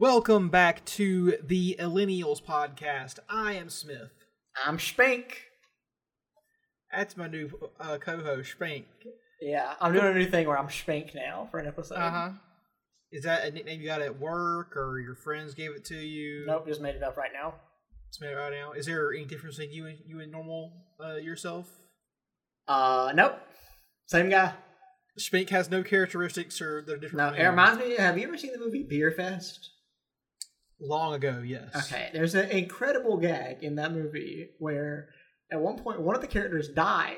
Welcome back to the Millennials podcast. I am Smith. I'm Spank. That's my new uh, co-host, Spank. Yeah, I'm doing a new thing where I'm Spank now for an episode. Uh huh. Is that a nickname you got at work, or your friends gave it to you? Nope, just made it up right now. It's made it right now. Is there any difference between you and you and normal uh, yourself? Uh, nope. Same guy. Spank has no characteristics, or they're different. No, it reminds me. Have you ever seen the movie Beerfest? Long ago, yes. Okay, there's an incredible gag in that movie where at one point one of the characters dies.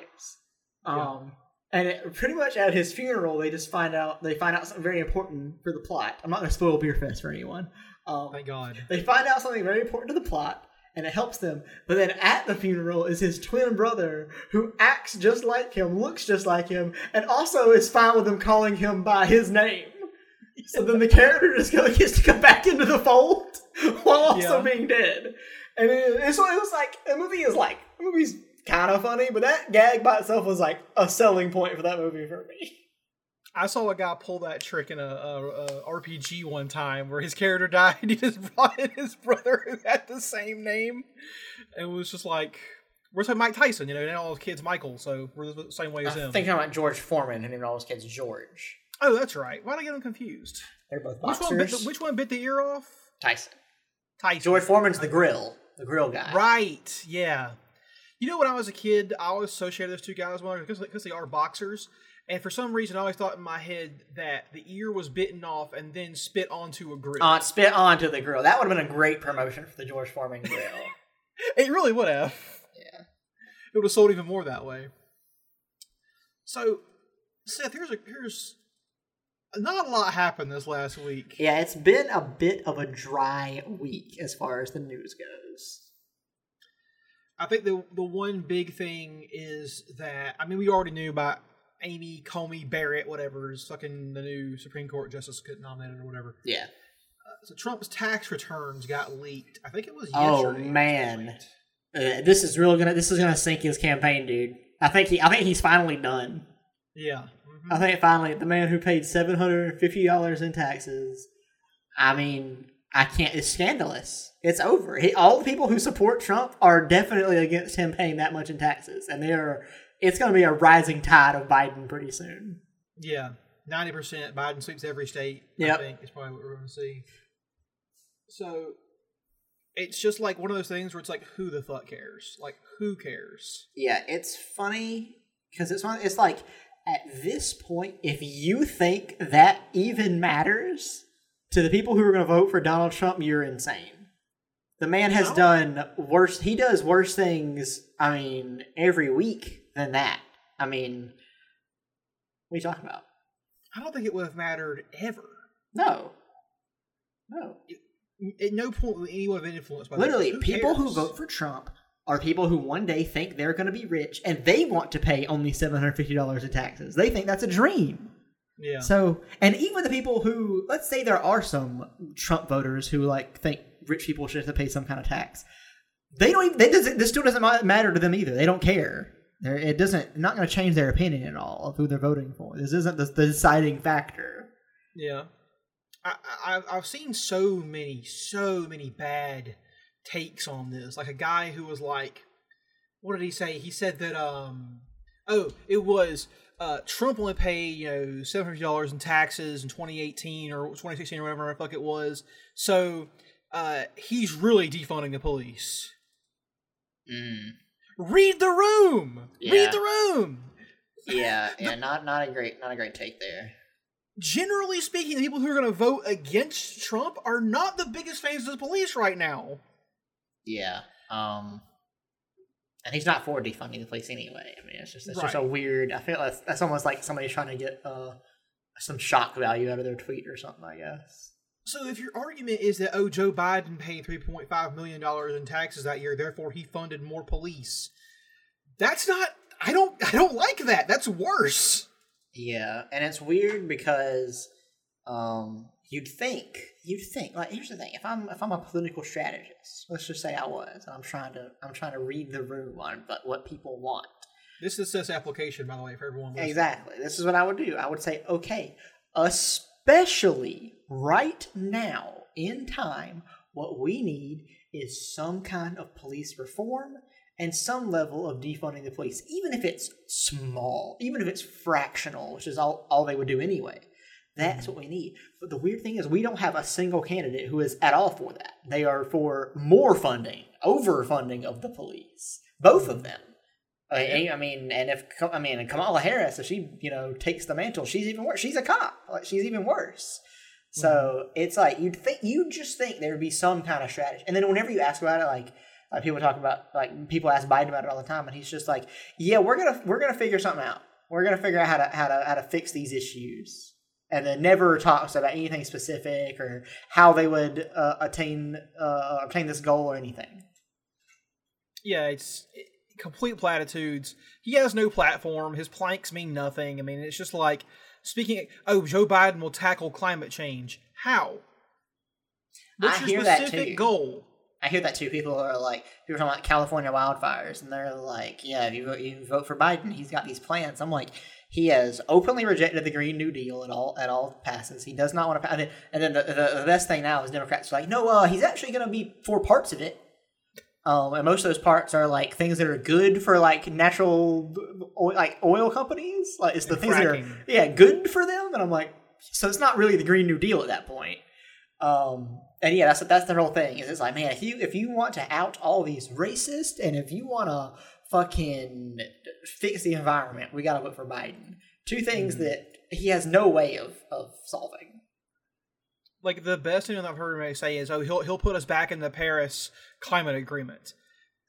Um and it, pretty much at his funeral they just find out they find out something very important for the plot. I'm not going to spoil Beerfest for anyone. Um Thank God. they find out something very important to the plot and it helps them. But then at the funeral is his twin brother who acts just like him, looks just like him, and also is fine with them calling him by his name. So then the character just go- gets to come back into the fold while also Yeah. being dead. And it, it's, it was like the movie is like the movie's kind of funny, but that gag by itself was like a selling point for that movie for me. I saw a guy pull that trick in a, a, a RPG one time where his character died and he just brought in his brother who had the same name. And it was just like, we're talking Mike Tyson, you know, and all his kids Michael, so we're the same way as him. I'm about George Foreman and even all his kids George. Oh, that's right. Why did I get them confused? They're both Which boxers. one, bit the, which one bit the ear off? Tyson. Tyson. George Foreman's the grill, the grill guy. Right, yeah. You know, when I was a kid, I always associated those two guys with because because they are boxers. And for some reason, I always thought in my head that the ear was bitten off and then spit onto a grill. Uh, spit onto the grill. That would have been a great promotion for the George Foreman grill. It really would have. yeah. It would have sold even more that way. So, Seth, here's a here's not a lot happened this last week. Yeah, it's been a bit of a dry week as far as the news goes. I think the the one big thing is that I mean we already knew about Amy Coney Barrett, whatever, is fucking the new Supreme Court justice get nominated or whatever. Yeah. So Trump's tax returns got leaked. I think it was Oh man, uh, this is really gonna this is gonna sink his campaign, dude. I think he I think he's finally done. Yeah. Mhm. I think finally the man who paid seven hundred and fifty dollars in taxes. I mean, I can't. It's scandalous. It's over. He, all the people who support Trump are definitely against him paying that much in taxes, and they're. It's going to be a rising tide of Biden pretty soon. Yeah. Ninety percent Biden sweeps every state. Yep. I think is probably what we're going to see. So it's just like one of those things where it's like, who the fuck cares? Like, who cares? Yeah, it's funny because it's one. It's like at this point, if you think that even matters to the people who are going to vote for Donald Trump, you're insane. The man has done worse. He does worse things. I mean, every week than that. I mean, what are you talking about? I don't think it would have mattered ever. No, no. At no point would anyone have been influenced by that. Literally, Who people who vote for Trump are people who one day think they're going to be rich and they want to pay only seven hundred fifty dollars in taxes. They think that's a dream. Yeah. So, and even the people who, let's say there are some Trump voters who like think rich people should have to pay some kind of tax. They don't even. They doesn't. This still doesn't matter to them either. They don't care. They're, it doesn't. Not going to change their opinion at all of who they're voting for. This isn't the, the deciding factor. Yeah, I, I I've- I've seen so many so many bad takes on this. Like a guy who was like, what did he say? He said that um oh it was uh Trump only paid you know seven hundred dollars in taxes in 2018 or 2016 or whatever the fuck it was. So uh he's really defunding the police. Read the room. Yeah. Read the room. Yeah, yeah, not not a great not a great take there. Generally speaking, the people who are going to vote against Trump are not the biggest fans of the police right now. Yeah. Um and he's not for defunding the police anyway. I mean, it's just it's just a weird. I feel that's that's almost like somebody's trying to get uh some shock value out of their tweet or something. I guess. So if your argument is that oh Joe Biden paid 3.5 million dollars in taxes that year, therefore he funded more police. That's not I don't I don't like that. That's worse. Yeah, and it's weird because um you'd think you'd think like here's the thing if I'm if I'm a political strategist let's just say I was and I'm trying to I'm trying to read the room on but what people want This is this application by the way for everyone listening. Exactly. This is what I would do. I would say, okay, especially right now in time, what we need is some kind of police reform and some level of defunding the police, even if it's small, even if it's fractional, which is all, all they would do anyway. That's what we need. But the weird thing is, we don't have a single candidate who is at all for that. They are for more funding, overfunding of the police, both of them. I, I mean, and if I mean, Kamala Harris, if she you know takes the mantle, she's even worse. She's a cop. Like she's even worse. So mm-hmm. it's like you'd think you just think there would be some kind of strategy, and then whenever you ask about it, like like people talk about like people ask Biden about it all the time, and he's just like, yeah, we're gonna we're gonna figure something out. We're gonna figure out how to how to how to fix these issues, and then never talks about anything specific or how they would uh, attain uh, obtain this goal or anything. Yeah, it's it- complete platitudes. He has no platform. His planks mean nothing. I mean, it's just like speaking. Oh, Joe Biden will tackle climate change. How? What's I your hear that specific too. goal? I hear that too. People are like, people are talking about California wildfires, and they're like, yeah, if you vote, you vote for Biden, he's got these plans. I'm like, he has openly rejected the Green New Deal at all at all passes. He does not want to pass. it. And then the, the, the best thing now is Democrats are like, no, uh, he's actually going to be for parts of it. Um, and most of those parts are like things that are good for like natural, oil, like oil companies. Like it's the And things that are yeah good for them. And I'm like, so it's not really the Green New Deal at that point. Um, and yeah, that's that's the whole thing. Is it's like, man, if you if you want to out all these racists, and if you want to fucking fix the environment, we got to vote for Biden. Two things mm-hmm. that he has no way of of solving. Like the best thing I've heard him say is, "Oh, he'll he'll put us back in the Paris climate agreement."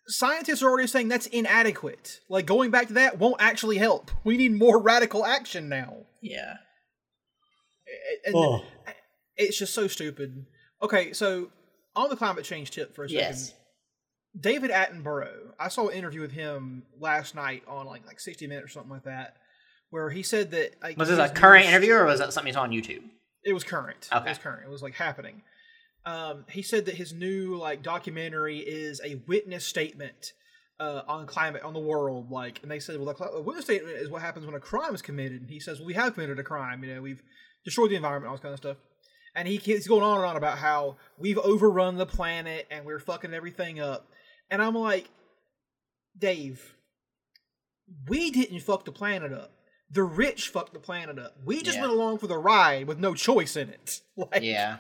Scientists are already saying that's inadequate. Like going back to that won't actually help. We need more radical action now. Yeah. And it's just so stupid. Okay, so on the climate change tip for a second. Yes. David Attenborough, I saw an interview with him last night on like like 60 minutes or something like that, where he said that like Was this a current interview or was that something on YouTube? It was current. It was current. It was like happening. Um, he said that his new like documentary is a witness statement uh, on climate on the world. Like, and they said, well, the a witness statement is what happens when a crime is committed. And he says, well, we have committed a crime. You know, we've destroyed the environment, all this kind of stuff. And he keeps going on and on about how we've overrun the planet and we're fucking everything up. And I'm like, Dave, we didn't fuck the planet up. The rich fucked the planet up. We just Yeah. went along for the ride with no choice in it. Like, Yeah.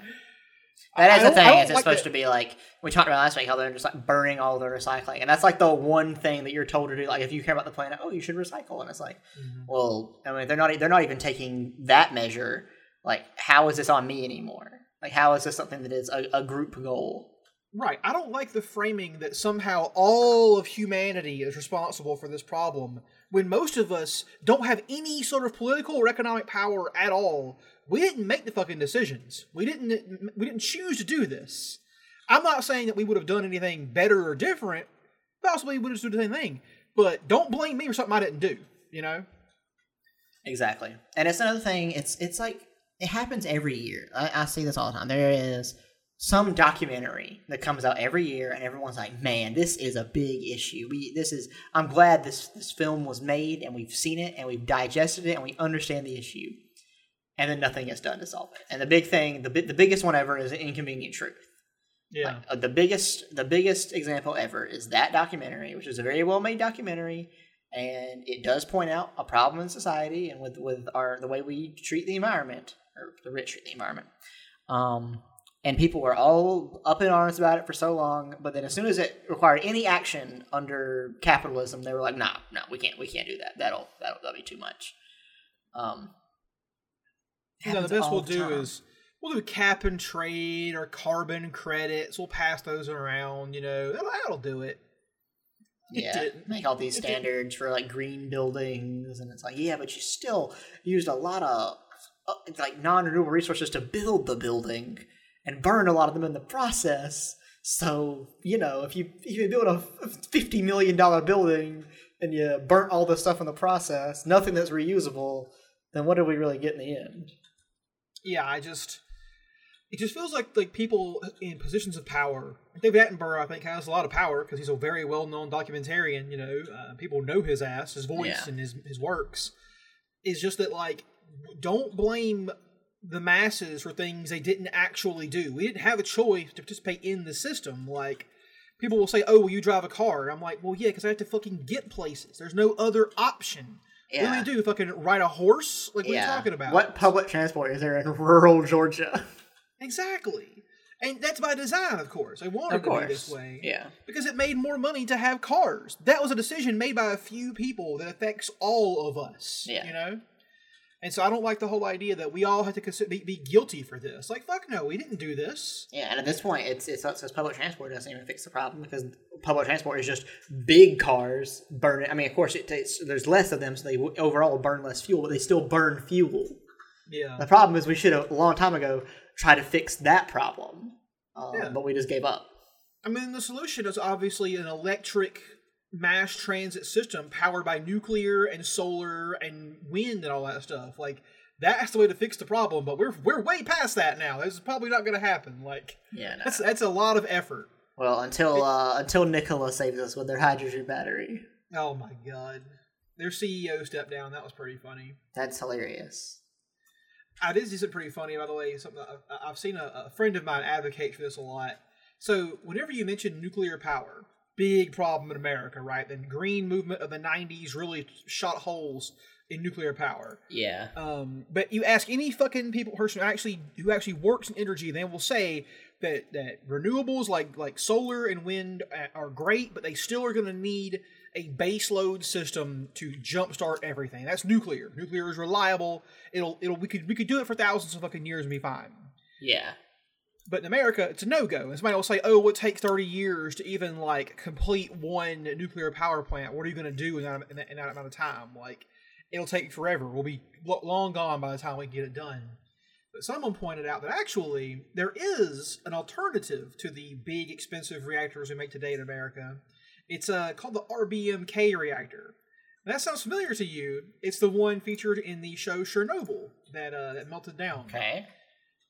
That is the thing. Is it's like supposed the- to be like we talked about last week how they're just like burning all the recycling, and that's like the one thing that you're told to do. Like if you care about the planet, oh, you should recycle, and it's like, Mm-hmm. well, I mean, they're not they're not even taking that measure. Like, how is this on me anymore? Like, how is this something that is a, a group goal? Right. I don't like the framing that somehow all of humanity is responsible for this problem when most of us don't have any sort of political or economic power at all. We didn't make the fucking decisions. We didn't we didn't choose to do this. I'm not saying that we would have done anything better or different. Possibly we would have done the same thing. But don't blame me for something I didn't do, you know? Exactly. And it's another thing. It's it's like it happens every year. I, I see this all the time. There is some documentary that comes out every year, and everyone's like, "Man, this is a big issue. We this is. I'm glad this this film was made, and we've seen it, and we've digested it, and we understand the issue." And then nothing gets done to solve it. And the big thing, the the biggest one ever, is inconvenient truth. Yeah. Like, uh, the biggest the biggest example ever is that documentary, which is a very well made documentary, and it does point out a problem in society and with with our the way we treat the environment or the rich treat the environment. Um, and people were all up in arms about it for so long. But then, as soon as it required any action under capitalism, they were like, "Nah, no, we can't, we can't do that. That'll that'll, that'll be too much." Um, You know, the best we'll the do is we'll do cap and trade or carbon credits. We'll pass those around. You know, that'll, that'll do it. It yeah, didn't. make all these standards for like green buildings, and it's like, yeah, but you still used a lot of uh, like non-renewable resources to build the building, and burn a lot of them in the process. So you know, if you if you build a fifty million dollar building and you burnt all the stuff in the process, nothing that's reusable, then what do we really get in the end? Yeah, I just it just feels like like people in positions of power. David Attenborough, I think, has a lot of power because he's a very well known documentarian. You know, uh, people know his ass, his voice, Yeah. and his his works. Is just that like don't blame the masses for things they didn't actually do. We didn't have a choice to participate in the system. Like people will say, "Oh, well, you drive a car." I'm like, "Well, yeah, because I have to fucking get places. There's no other option." What do we do? Fucking ride a horse? Like, what are you talking about? What public transport is there in rural Georgia? Exactly. And that's by design, of course. They wanted Of to course. be this way. Yeah. Because it made more money to have cars. That was a decision made by a few people that affects all of us. Yeah. You know? And so I don't like the whole idea that we all have to consider, be, be guilty for this. Like, fuck no, we didn't do this. Yeah, and at this point, it's it's because public transport doesn't even fix the problem because public transport is just big cars burning. I mean, of course, it takes there's less of them, so they overall burn less fuel, but they still burn fuel. Yeah. The problem is we should have a long time ago tried to fix that problem, um, Yeah. but we just gave up. I mean, the solution is obviously an electric mass transit system powered by nuclear and solar and wind and all that stuff. Like, that's the way to fix the problem, but we're we're way past that now. This is probably not going to happen. Like, Yeah, no. that's that's a lot of effort. well, until uh, until Nikola saves us with their hydrogen battery, Oh my god. Their CEO stepped down. That was pretty funny. that's hilarious. Uh, this isn't pretty funny, by the way. Something I- I've seen a, a friend of mine advocate for this a lot. So, whenever you mention nuclear power, big problem in America, right? The green movement of the '90s really shot holes in nuclear power. Yeah, Um, but you ask any fucking people person who actually who actually works in energy, they will say that that renewables like like solar and wind uh, are great, but they still are going to need a base load system to jumpstart everything. That's nuclear. Nuclear is reliable. It'll it'll we could we could do it for thousands of fucking years and be fine. yeah, But in America, it's a no go. And somebody will say, "Oh, it take thirty years to even like complete one nuclear power plant. What are you going to do in that, in, that, in that amount of time? Like, it'll take forever. We'll be long gone by the time we get it done." But someone pointed out that actually there is an alternative to the big expensive reactors we make today in America. It's uh, called the RBMK reactor. That sounds familiar to you. It's the one featured in the show Chernobyl that uh, that melted down. okay,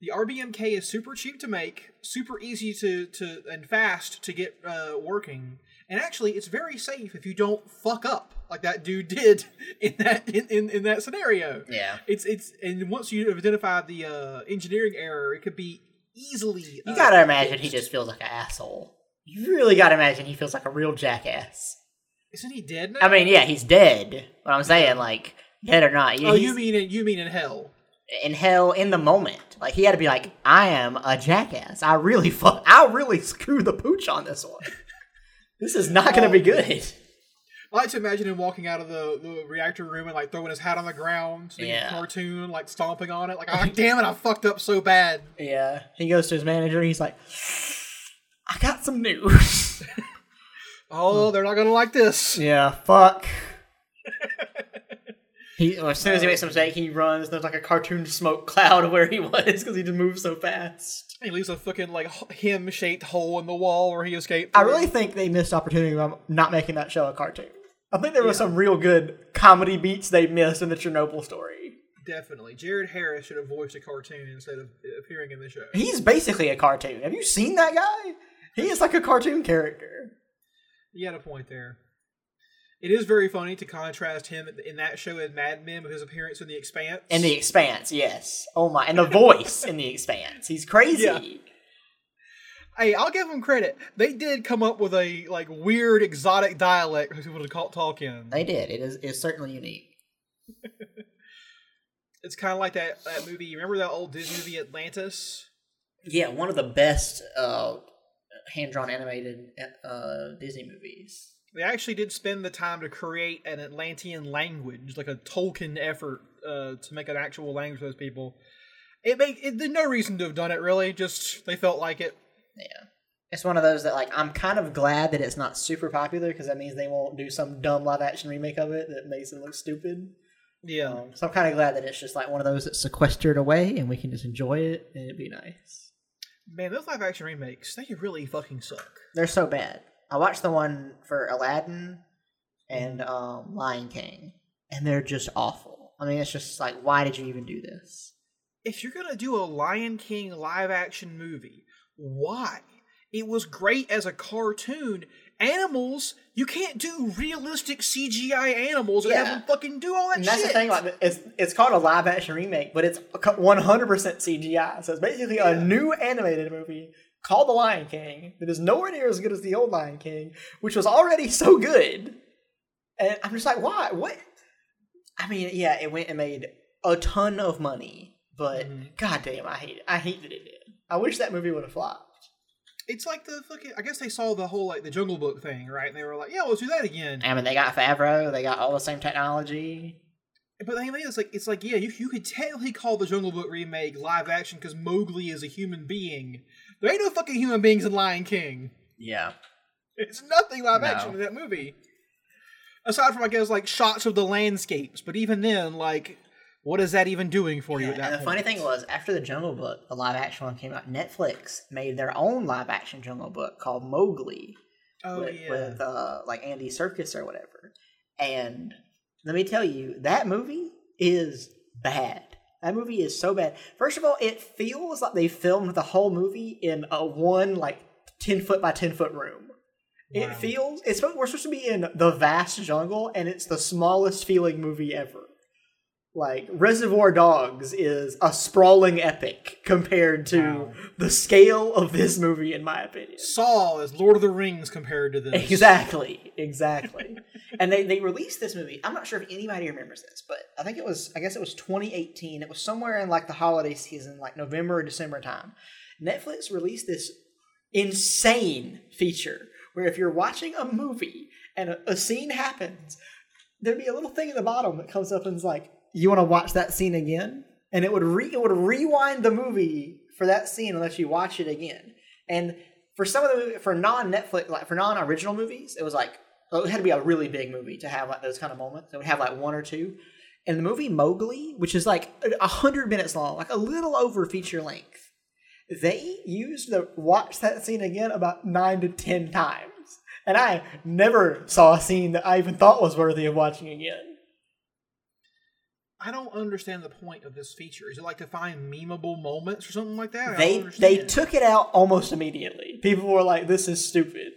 The RBMK is super cheap to make, super easy to, to and fast to get uh, working, and actually it's very safe if you don't fuck up like that dude did in that in, in, in that scenario. yeah. It's it's and once you identify the uh, engineering error, it could be easily. You uh, gotta imagine he just feels like an asshole. You really gotta imagine he feels like a real jackass. isn't he dead now? I mean, yeah, he's dead. But I'm saying, like, dead or not, oh, you mean in, you mean in hell? In hell in the moment. Like, he had to be like, I am a jackass. I really fuck. I really screw the pooch on this one. This is not gonna be good. I like to imagine him walking out of the, the reactor room and like throwing his hat on the ground, Yeah. a cartoon, like stomping on it, like, oh, damn it, I fucked up so bad. Yeah. He goes to his manager. He's like, I got some news. Oh, they're not gonna like this. yeah. Fuck. He, as soon as he makes a uh, mistake, he runs. There's like a cartoon smoke cloud of where he was because he just moves so fast. He leaves a fucking like him shaped hole in the wall where he escaped. I really think they missed opportunity by not making that show a cartoon. I think there were some real good comedy beats they missed in the Chernobyl story. definitely Jared Harris should have voiced a cartoon instead of appearing in the show. He's basically a cartoon. Have you seen that guy? He is like a cartoon character. You got a point there. It is very funny to contrast him in that show as Mad Men with his appearance in The Expanse. In the Expanse, yes. Oh my, and the voice in the Expanse. He's crazy. Yeah. hey, I'll give them credit. They did come up with a like weird exotic dialect for people to call, talk in. They did. It is it's certainly unique. It's kind of like that that movie. You remember that old Disney movie Atlantis? Yeah, one of the best uh, hand drawn animated uh, Disney movies. They actually did spend the time to create an Atlantean language, like a Tolkien effort uh, to make an actual language for those people. It made it, there's no reason to have done it really. Just they felt like it. Yeah. It's one of those that like I'm kind of glad that it's not super popular because that means they won't do some dumb live action remake of it that makes it look stupid. Yeah. Um, so I'm kind of glad that it's just like one of those that's sequestered away and we can just enjoy it and it'd be nice. Man, those live action remakes, they really fucking suck. They're so bad. I watched the one for Aladdin and um, Lion King, and they're just awful. I mean, it's just like, why did you even do this? If you're gonna do a Lion King live action movie, why? It was great as a cartoon. Animals, you can't do realistic CGI animals and have them fucking do all that And that's shit. the thing, like it's it's called a live action remake, but it's 100% CGI. So it's basically a new animated movie called The Lion King that is nowhere near as good as the old Lion King, which was already so good. And I'm just like, why? What? I mean, yeah, it went and made a ton of money, but Mhm. goddamn, I hate it. I hate that it did. I wish that movie would have flopped. It's like the fucking. I guess they saw the whole like the Jungle Book thing, right? And they were like, "Yeah, let's do that again." I mean, they got Favreau, they got all the same technology. But the thing is, like, it's like, yeah, you you could technically call the Jungle Book remake live action because Mowgli is a human being. There ain't no fucking human beings in Lion King. Yeah. It's nothing live No. action in that movie. Aside from, I guess, like shots of the landscapes. But even then, like, what is that even doing for you Yeah, that and the point? funny thing was, after the Jungle Book, the live action one came out, Netflix made their own live action Jungle Book called Mowgli oh with, yeah, with uh, like Andy Serkis or whatever. And let me tell you, that movie is bad. That movie is so bad. First of all, it feels like they filmed the whole movie in a one like ten foot by ten foot room. It feels it's supposed- we're supposed to be in the vast jungle, and it's the smallest feeling movie ever. Like Reservoir Dogs is a sprawling epic compared to Wow. the scale of this movie, in my opinion. Saw is Lord of the Rings compared to this. Exactly, exactly. and they, they released this movie. I'm not sure if anybody remembers this, but I think it was I guess it was 2018. It was somewhere in like the holiday season, like November or December time. Netflix released this insane feature where if you're watching a movie and a, a scene happens, there'd be a little thing at the bottom that comes up and is like, "You want to watch that scene again?" And it would re- it would rewind the movie for that scene and let you watch it again. And for some of the for non Netflix, like for non original movies, it was like oh, it had to be a really big movie to have like those kind of moments. It would have like one or two. And the movie Mowgli, which is like a hundred minutes long, like a little over feature length, they used the watch that scene again about nine to ten times. And I never saw a scene that I even thought was worthy of watching again. I don't understand the point of this feature. Is it like to find memeable moments or something like that? They they took it out almost immediately. People were like, "This is stupid."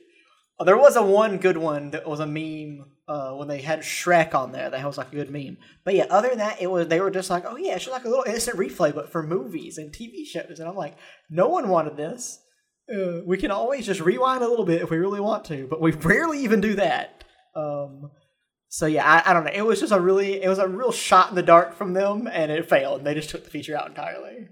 There was a one good one that was a meme uh, when they had Shrek on there. That was like a good meme. But yeah, other than that, it was they were just like, "Oh yeah, it's just like a little instant replay, but for movies and TV shows." And I'm like, no one wanted this. Uh, we can always just rewind a little bit if we really want to, but we rarely even do that. Um, so yeah, I, I don't know. It was just a really, it was a real shot in the dark from them, and it failed. And they just took the feature out entirely.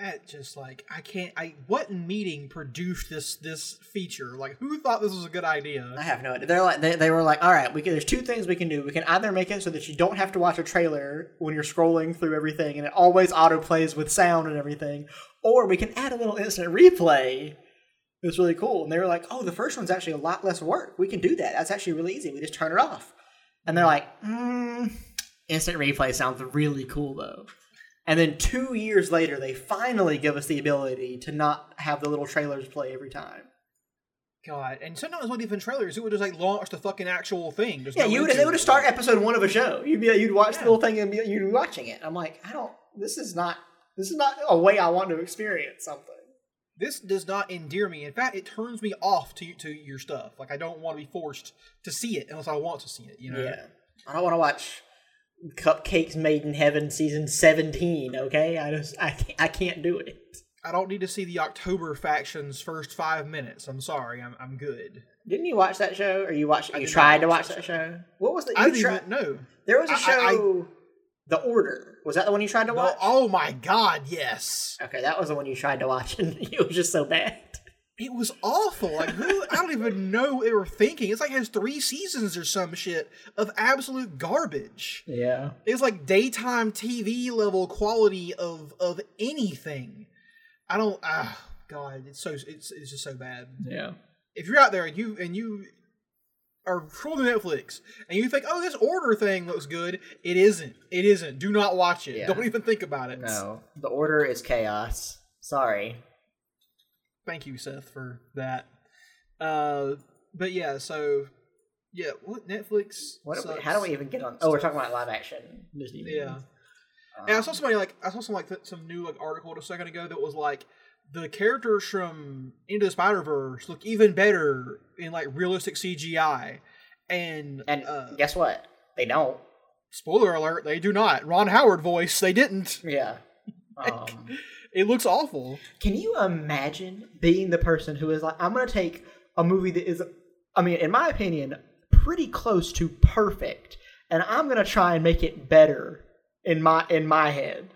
That just like I can't. I what meeting produced this this feature? Like who thought this was a good idea? I have no idea. They're like they, they were like, all right, we can, there's two things we can do. We can either make it so that you don't have to watch a trailer when you're scrolling through everything, and it always auto plays with sound and everything, or we can add a little instant replay. It's really cool. And they were like, oh, the first one's actually a lot less work. We can do that. That's actually really easy. We just turn it off. And they're like, mm, instant replay sounds really cool though. And then two years later, they finally give us the ability to not have the little trailers play every time. God, and sometimes not even trailers. It would just like launch the fucking actual thing. Just Yeah, go you would it would start episode one of a show. You'd be you'd watch the Yeah. little thing and be, you'd be watching it. I'm like, I don't. This is not. This is not a way I want to experience something. This does not endear me. In fact, it turns me off to to your stuff. Like I don't want to be forced to see it unless I want to see it. You know. Yeah, I don't want to watch Cupcakes Made in Heaven season 17. Okay, I just I can't, I can't do it. I don't need to see the October faction's first five minutes. I'm sorry. I'm I'm good. Didn't you watch that show, or you watched? You tried to watch that that show. What was the? I didn't tried, even know. there was a I- show The Order. Was that the one you tried to watch? Oh my god, yes. Okay, that was the one you tried to watch, and it was just so bad. It was awful. Like who? I don't even know what they were thinking. It's like it has three seasons or some shit of absolute garbage. Yeah. It's like daytime TV level quality of of anything. I don't. Ah, God, it's so it's it's just so bad. Yeah. If you're out there and you and you are scrolling Netflix and you think, oh, this order thing looks good, it isn't. It isn't. Do not watch it. Yeah. Don't even think about it. No, The Order is chaos. Sorry. Thank you, Seth, for that. Uh, but yeah, so yeah, what Netflix? What? we- how do we even get on? Oh, we're talking about live action Disney. Yeah. And I saw somebody like I saw some like th- some new like article a second ago that was like the characters from Into the Spider Verse look even better in like realistic CGI, and And uh, guess what? They don't. spoiler alert, they do not. Ron Howard voice, they didn't. Yeah. Um, It looks awful. can you imagine being the person who is like, I'm going to take a movie that is, I mean, in my opinion, pretty close to perfect, and I'm going to try and make it better in my in my head.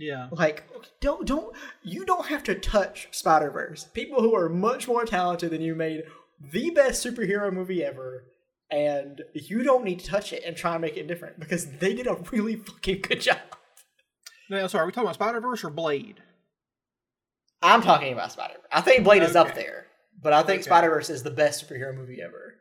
Yeah, Like, don't don't you don't have to touch Spider Verse. People who are much more talented than you made the best superhero movie ever, and you don't need to touch it and try and make it different because they did a really fucking good job. no, sorry, are we talking about Spider Verse or Blade? I'm talking about Spider Verse. I think Blade is up there, but I think Okay. Spider Verse is the best superhero movie ever.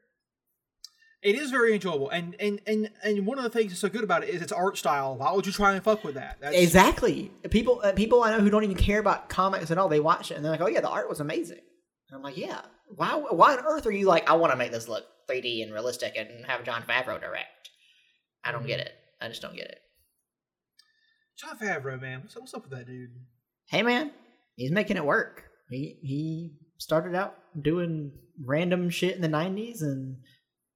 It is very enjoyable, and and and and one of the things that's so good about it is its art style. Why would you try and fuck with that? That's, Exactly. People uh, people I know who don't even care about comics at all, they watch it and they're like, "Oh yeah, the art was amazing." And I'm like, "Yeah. Why why on earth are you like I want to make this look 3D and realistic and have Jon Favreau direct?" I don't get it. I just don't get it. Jon Favreau, man, what's up, what's up with that dude? Hey man, he's making it work. He he started out doing random shit in the 90s and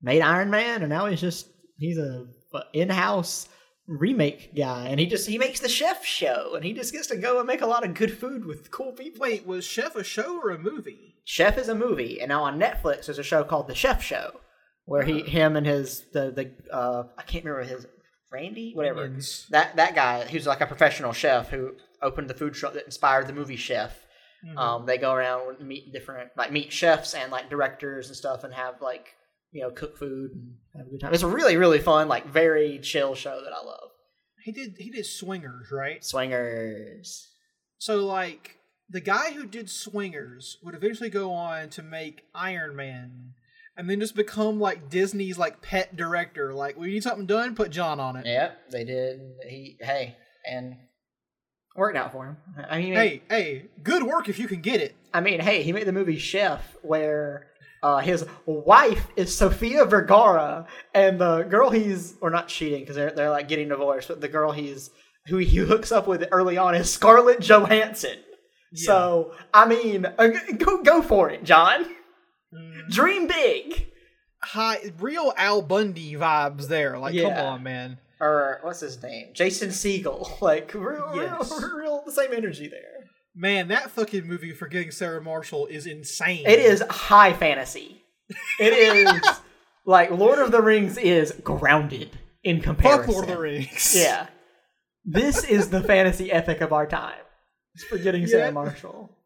made Iron Man and now he's just he's a, in-house remake guy and he just he makes the chef show and he just gets to go and make a lot of good food with cool people. Wait, was Chef a show or a movie? Chef is a movie, and now on Netflix there's a show called The Chef Show, where he, him, and his the the uh, I can't remember his Randy, whatever that that guy who's like a professional chef who opened the food truck that inspired the movie Chef. Um, they go around meet different like meet chefs and like directors and stuff, and have like you know cook food and have a good time. It's a really really fun, like very chill show that I love. He did he did Swingers, right? Swingers. So like the guy who did Swingers would eventually go on to make Iron Man and then just become like Disney's like pet director. Like, we need something done, put Jon on it. Yeah, they did. He hey and worked out for him. I mean, Hey, hey, good work if you can get it. I mean, hey, he made the movie Chef, where uh, his wife is Sofia Vergara, and the girl he's or not cheating because they're they're like getting divorced, but the girl he's who he hooks up with early on is Scarlett Johansson. So I mean, uh, go go for it, Jon. Dream big. High, real Al Bundy vibes there. Like, come on, man. Or what's his name? Jason Segel. Like real, Yes. real, real, the same energy there. Man, that fucking movie Forgetting Sarah Marshall is insane. It is high fantasy. It is like Lord of the Rings is grounded in comparison. Fuck Lord of the Rings. Yeah. This is the fantasy epic of our time. It's forgetting Yeah. Sarah Marshall.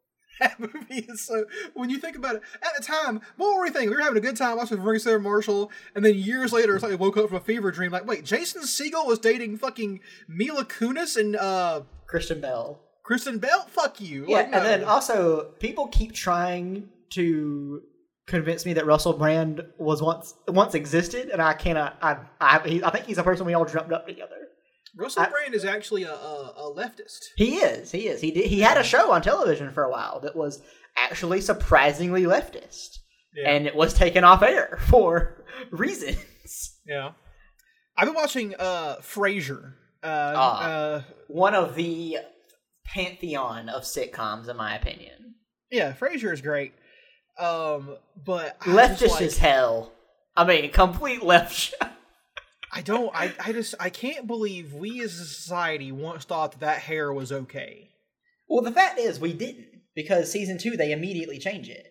That movie is so. When you think about it, at the time, what were we thinking? We were having a good time watching Ring Sarah Marshall, and then years later, it's like we woke up from a fever dream. Like, wait, Jason Segel was dating fucking Mila Kunis and uh Christian Bell. Kristen Bell. Fuck you. Yeah, Like, and then also people keep trying to convince me that Russell Brand was once once existed, and I cannot. I I, he, I think he's a person we all dreamt up together. Russell I- Brand is actually a, a, a leftist. He is. He is. He did, he had a show on television for a while that was actually surprisingly leftist, Yeah. and it was taken off air for reasons. yeah. I've been watching uh Frasier. Uh, Ah. uh One of the pantheon of sitcoms, in my opinion. yeah, Frasier is great. Um, but I Leftist like, as hell. I mean, complete left. I don't. I, I just. I can't believe we as a society once thought that that hair was okay. well, the fact is, we didn't because season two they immediately change it.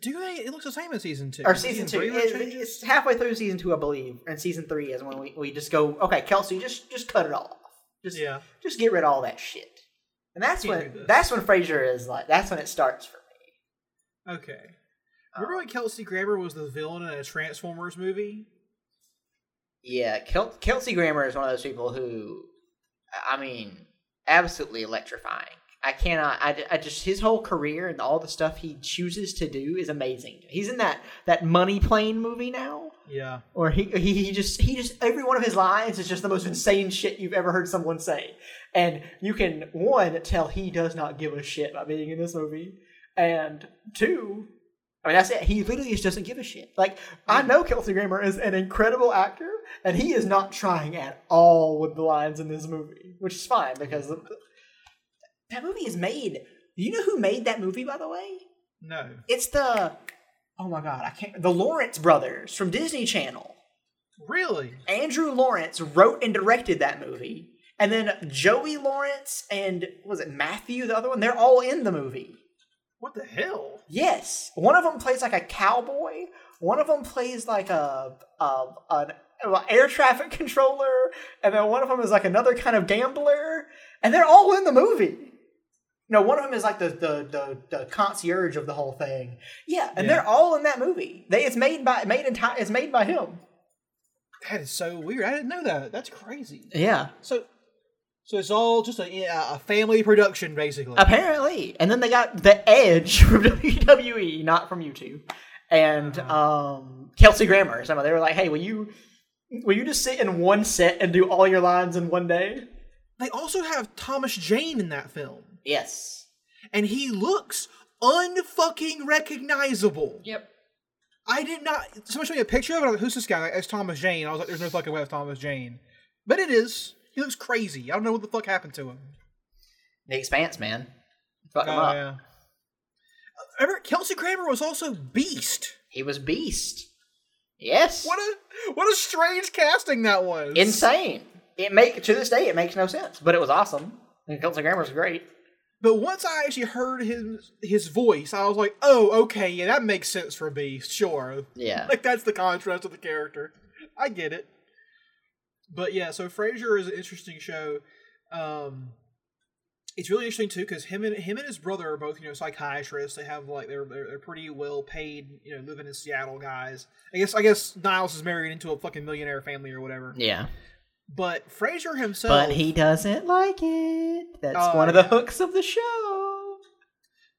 Do they? It looks the same in season two. or it season two. three it It- it's halfway through season two, I believe, and season three is when we, we just go, okay, Kelsey, just just cut it all off. Just Yeah. just get rid of all that shit. And that's when that's when Frasier is like that's when it starts for me. Okay. Um, Remember when Kelsey Grammer was the villain in a Transformers movie? Yeah, Kel- Kelsey Grammer is one of those people who, I mean, absolutely electrifying. I cannot. I, I just his whole career and all the stuff he chooses to do is amazing. He's in that that Money Plane movie now, Yeah. or he he, he just he just every one of his lines is just the most insane shit you've ever heard someone say, and you can one tell he does not give a shit about being in this movie, and two. I mean, that's it. He literally just doesn't give a shit. Like, I mm-hmm. know Kelsey Grammer is an incredible actor, and he is not trying at all with the lines in this movie, which is fine because mm-hmm. the- that movie is made. Do you know who made that movie, by the way? No. It's the oh my god, I can't. The Lawrence brothers from Disney Channel. Really? Andrew Lawrence wrote and directed that movie, and then Joey Lawrence and was it Matthew, the other one? They're all in the movie. What the hell? Yes, one of them plays like a cowboy. One of them plays like a, a an air traffic controller, and then one of them is like another kind of gambler, and they're all in the movie. No, one of them is like the the the, the concierge of the whole thing. Yeah, and Yeah. they're all in that movie. They it's made by made in. It's made by him. That is so weird. I didn't know that. That's crazy. Yeah, So, so it's all just a, a family production, basically. apparently. And then they got the Edge from WWE, not from YouTube, and um Kelsey Grammer. Some of they were like, "Hey, will you will you just sit in one set and do all your lines in one day?" They also have Thomas Jane in that film, Yes. and he looks unfucking recognizable. Yep. I did not. Someone showed me a picture of it. I was like, Who's this guy? It's Thomas Jane. I was like, "There's no fucking way it's Thomas Jane," but it is. He looks crazy. I don't know what the fuck happened to him. The Expanse, man. Fuck him Oh up. yeah. Remember, Kelsey Grammer was also Beast. He was Beast. Yes. What a what a strange casting that was. Insane. It make to this day it makes no sense, but it was awesome. And Kelsey Grammer was great. But once I actually heard his his voice, I was like, "Oh, okay, yeah, that makes sense for Beast. Sure, Yeah. like that's the contrast of the character. I get it." But yeah, so Frasier is an interesting show. Um, it's really interesting too because him and him and his brother are both you know psychiatrists. They have like they're they're, they're pretty well paid you know living in Seattle guys. I guess I guess Niles is married into a fucking millionaire family or whatever. Yeah. But Frasier himself, But he doesn't like it. That's Oh, one of the yeah. hooks of the show.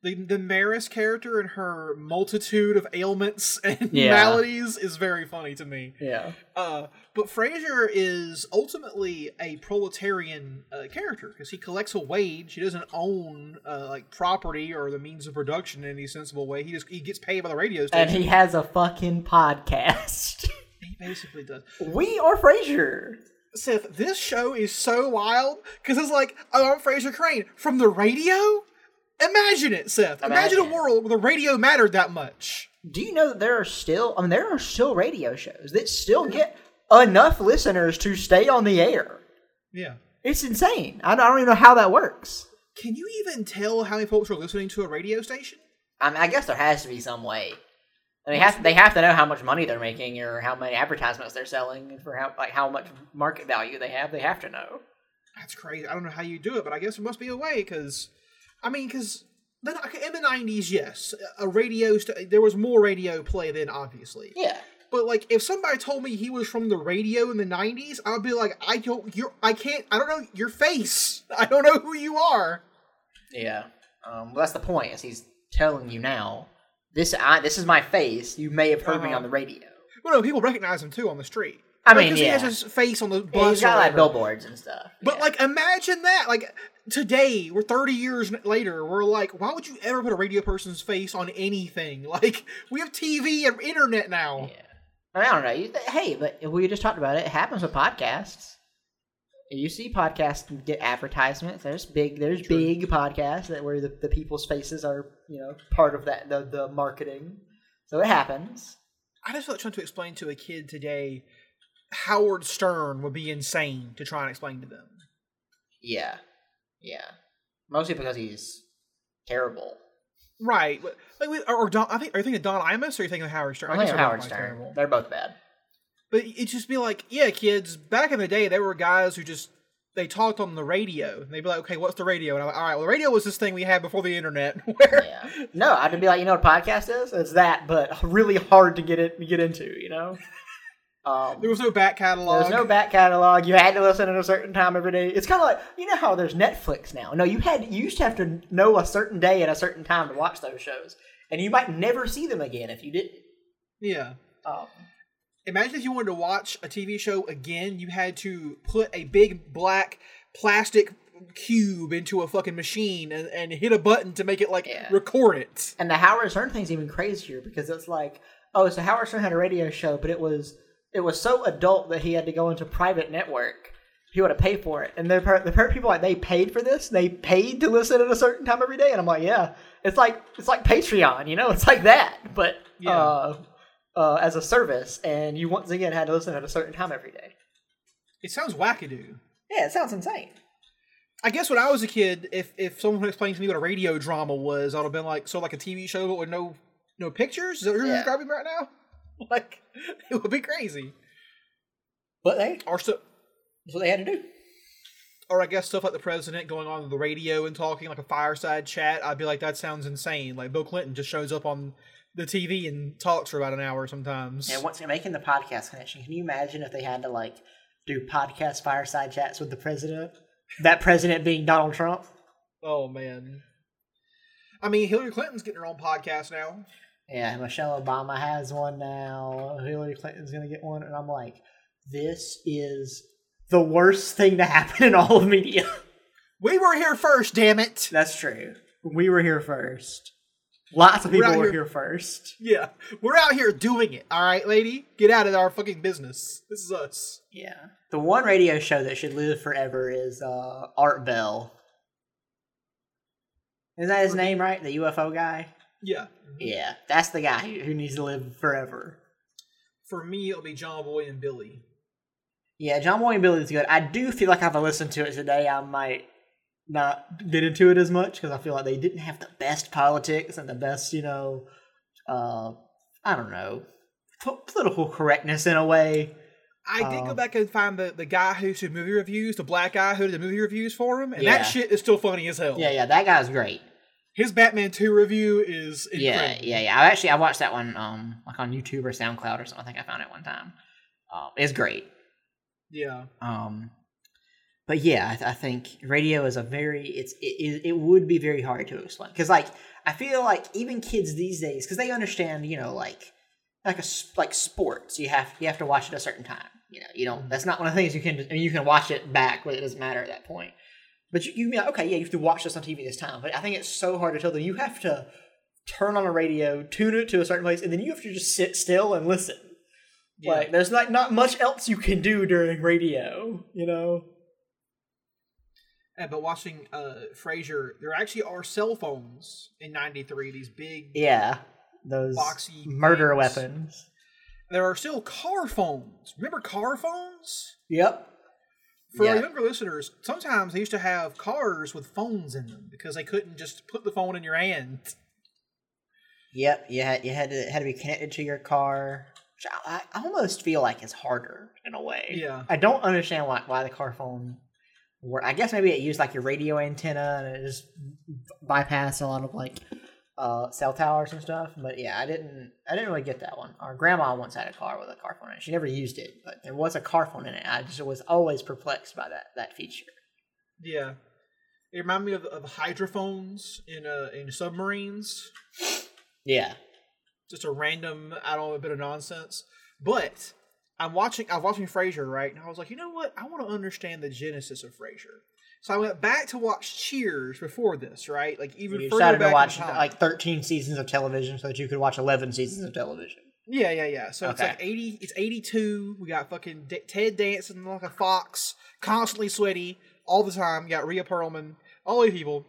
the the Maris character and her multitude of ailments and Yeah. maladies is very funny to me. Yeah. Uh, but Frasier is ultimately a proletarian uh, character because he collects a wage. He doesn't own uh, like property or the means of production in any sensible way. He just he gets paid by the radio station. And he has a fucking podcast. he basically does. we are Frasier. Seth, this show is so wild because it's like, oh, I'm Frasier Crane from the radio. Imagine it, Seth. Imagine, Imagine a world where the radio mattered that much. Do you know that there are still I mean there are still radio shows that still get enough listeners to stay on the air? Yeah. It's insane. I don't even know how that works. Can you even tell how many folks are listening to a radio station? I mean, I guess there has to be some way. They have they have to know how much money they're making or how many advertisements they're selling for how like how much market value they have. They have to know. That's crazy. I don't know how you do it, but I guess there must be a way. Because, I mean, because in the '90s, yes, a radio st- there was more radio play then, obviously. Yeah. But like, if somebody told me he was from the radio in the '90s, I'd be like, I don't, you're, I can't, I don't know your face. I don't know who you are. Yeah. Um, well, that's the point. Is he's telling you now. This I, this is my face. You may have heard me Uh-huh. on the radio. Well, no, people recognize him too on the street. I mean, 'cause yeah. he has his face on the bus. Yeah, he's got like billboards and stuff. But Yeah. like, imagine that. Like today, we're 30 years later. We're like, why would you ever put a radio person's face on anything? Like, we have TV and internet now. Yeah. I, don't know. Hey, but we just talked about it. It happens with podcasts. You see podcasts get advertisements. There's big. There's big podcasts that where the, the people's faces are you know part of that the the marketing. So it happens. I just feel like trying to explain to a kid today. Howard Stern would be insane to try and explain to them. Yeah, yeah. Mostly because he's terrible. right. Like, or, or Don, I think are you thinking of Don Imus or are you thinking of Howard Stern? I guess Howard Stern. terrible. They're both bad. But it just be like, yeah, kids. Back in the day, there were guys who just they talked on the radio. And they'd be like, okay, what's the radio? And I'm like, all right, well, the radio was this thing we had before the internet. Where Yeah. No, I'd be like, you know what a podcast is? It's that, but really hard to get it get into. You know. Um, there was no back catalog. There's no back catalog. You had to listen at a certain time every day. It's kind of like you know how there's Netflix now. No, you had you used to have to know a certain day at a certain time to watch those shows, and you might never see them again if you didn't. Yeah. Um, Imagine if you wanted to watch a TV show again, you had to put a big black plastic cube into a fucking machine and, and hit a button to make it like Yeah. record it. and the Howard Stern thing's even crazier because it's like, oh, so Howard Stern had a radio show, but it was it was so adult that he had to go into private network. He would have paid for it, and the per- the per- people like they paid for this. They paid to listen at a certain time every day, and I'm like, yeah, it's like it's like Patreon, you know, it's like that, but Yeah. uh, uh, as a service, and you once again had to listen at a certain time every day. It sounds wackadoo. Yeah, it sounds insane. I guess when I was a kid, if if someone explained to me what a radio drama was, I'd have been like, so like a TV show but with no no pictures? Is that what you're Yeah. describing right now? Like, it would be crazy. But they Or so, that's what they had to do. or I guess stuff like the president going on the radio and talking like a fireside chat. I'd be like, that sounds insane. Like Bill Clinton just shows up on the TV and talks for about an hour sometimes. And once you're making the podcast connection, can you imagine if they had to like do podcast fireside chats with the president? That president being Donald Trump. oh man. I mean, Hillary Clinton's getting her own podcast now. Yeah, Michelle Obama has one now. Hillary Clinton's gonna get one, and I'm like, this is the worst thing to happen in all of media. We were here first, damn it. That's true. We were here first. Lots of people were here- here first. Yeah, we're out here doing it. All right, lady, get out of our fucking business. This is us. Yeah. The one radio show that should live forever is uh, Art Bell. Is that his name, right? The UFO guy? Yeah. Yeah, that's the guy who who needs to live forever. For me, it'll be John Boy and Billy. Yeah, John Boy and Billy is good. I do feel like if I listened to it today, I might not get into it as much because I feel like they didn't have the best politics and the best, you know, uh, I don't know, po- political correctness in a way. I did go Um, back and find the, the guy who did movie reviews, the black guy who did the movie reviews for him, and Yeah. that shit is still funny as hell. Yeah, yeah, that guy's great. His Batman 2 review is Yeah, incredible. yeah, yeah. I actually I watched that one um like on YouTube or SoundCloud or something. I think I found it one time. Um, it's great. Yeah. Um, but yeah, I, th- I think radio is a very it's it, it, would be very hard to explain. Because like I feel like even kids these days because they understand you know like like a like sports you have you have to watch it at a certain time. You know you don't mm-hmm. that's not one of the things you can I mean, you can watch it back but it doesn't matter at that point. But you you be like okay yeah you have to watch this on TV this time. But I think it's so hard to tell them. You have to turn on a radio tune it to a certain place and then you have to just sit still and listen. Yeah. like there's like not much else you can do during radio, you know. Yeah, but watching uh Frasier, there actually are cell phones in '93. These big. Yeah, those Boxy murder things. weapons. There are still car phones. Remember car phones? Yep. For our younger listeners, sometimes they used to have cars with phones in them because they couldn't just put the phone in your hand. Yep. You had you had to had to be connected to your car. Which I, I almost feel like it's harder in a way. Yeah. I don't understand why why the car phone. I guess maybe it used like your radio antenna and it just bypassed a lot of like uh, cell towers and stuff. But yeah, I didn't I didn't really get that one. Our grandma once had a car with a car phone in it. She never used it, but there was a car phone in it. I just was always perplexed by that that feature. Yeah. It reminded me of, of hydrophones in uh, in submarines. Yeah. Just a random, I don't know, a bit of nonsense. But I'm watching, I was watching Frasier, right? And I was like, you know what? I want to understand the genesis of Frasier. So I went back to watch Cheers before this, right? Like even You decided to watch like 13 seasons of television so that you could watch 11 seasons of television. Yeah, yeah, yeah. So it's like eighty. It's eighty-two. We got fucking D- Ted Danson like a fox, constantly sweaty all the time. We got Rhea Perlman, all these people,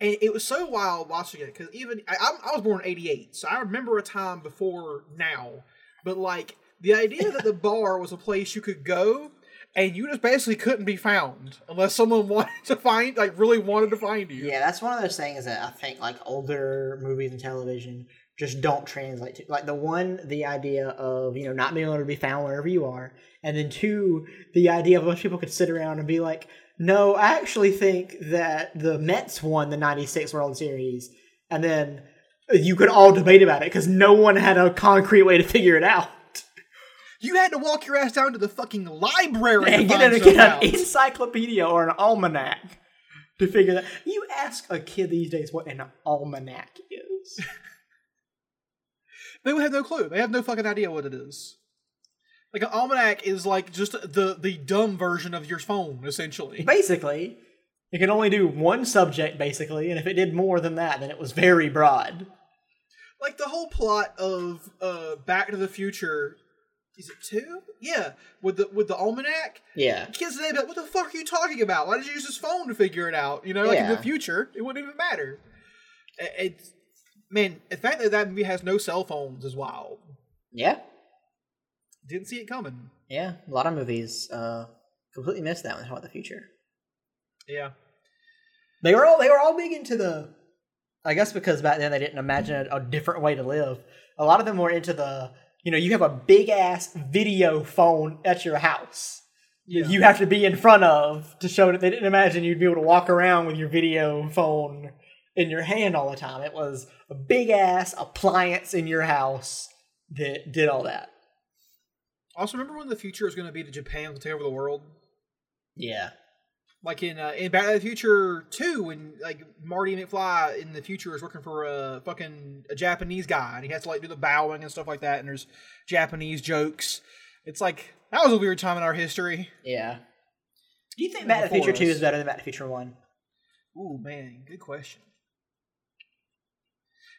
and it was so wild watching it because even I, I was born in '88, so I remember a time before now. But like the idea that the bar was a place you could go and you just basically couldn't be found unless someone wanted to find, like, really wanted to find you. Yeah, that's one of those things that I think like older movies and television just don't translate to. Like the one, the idea of you know not being able to be found wherever you are, and then two, the idea of most people could sit around and be like, "No, I actually think that the Mets won the '96 World Series," and then you could all debate about it because no one had a concrete way to figure it out. You had to walk your ass down to the fucking library And to get, an, get an encyclopedia or an almanac to figure that. You ask a kid these days what an almanac is. They would have no clue. They have no fucking idea what it is. Like an almanac is like just the the dumb version of your phone, essentially. basically, it can only do one subject, basically, and if it did more than that, then it was very broad. Like the whole plot of uh Back to the Future. Is it two? Yeah, with the with the almanac. Yeah. Kids today, be like, what the fuck are you talking about? Why did you use this phone to figure it out? You know, like in the future, it wouldn't even matter. It- It's man, the fact that that movie has no cell phones is wild. Yeah. Didn't see it coming. Yeah. A lot of movies uh, completely missed that one How about the future. Yeah. They were all they were all big into the. I guess because back then they didn't imagine a, a different way to live. A lot of them were into the. You know, you have a big ass video phone at your house. Yeah. You have to be in front of to show that they didn't imagine you'd be able to walk around with your video phone in your hand all the time. It was a big ass appliance in your house that did all that. Also, remember when the future is going to be that Japan will take over the world? Yeah. Like in uh, in Back to the Future Two, when like Marty McFly in the future is working for a fucking a Japanese guy, and he has to like do the bowing and stuff like that, and there's Japanese jokes. It's like that was a weird time in our history. Yeah. Do you think Back to the Future Before 2 is better than Back to the Future 1? Ooh man, good question.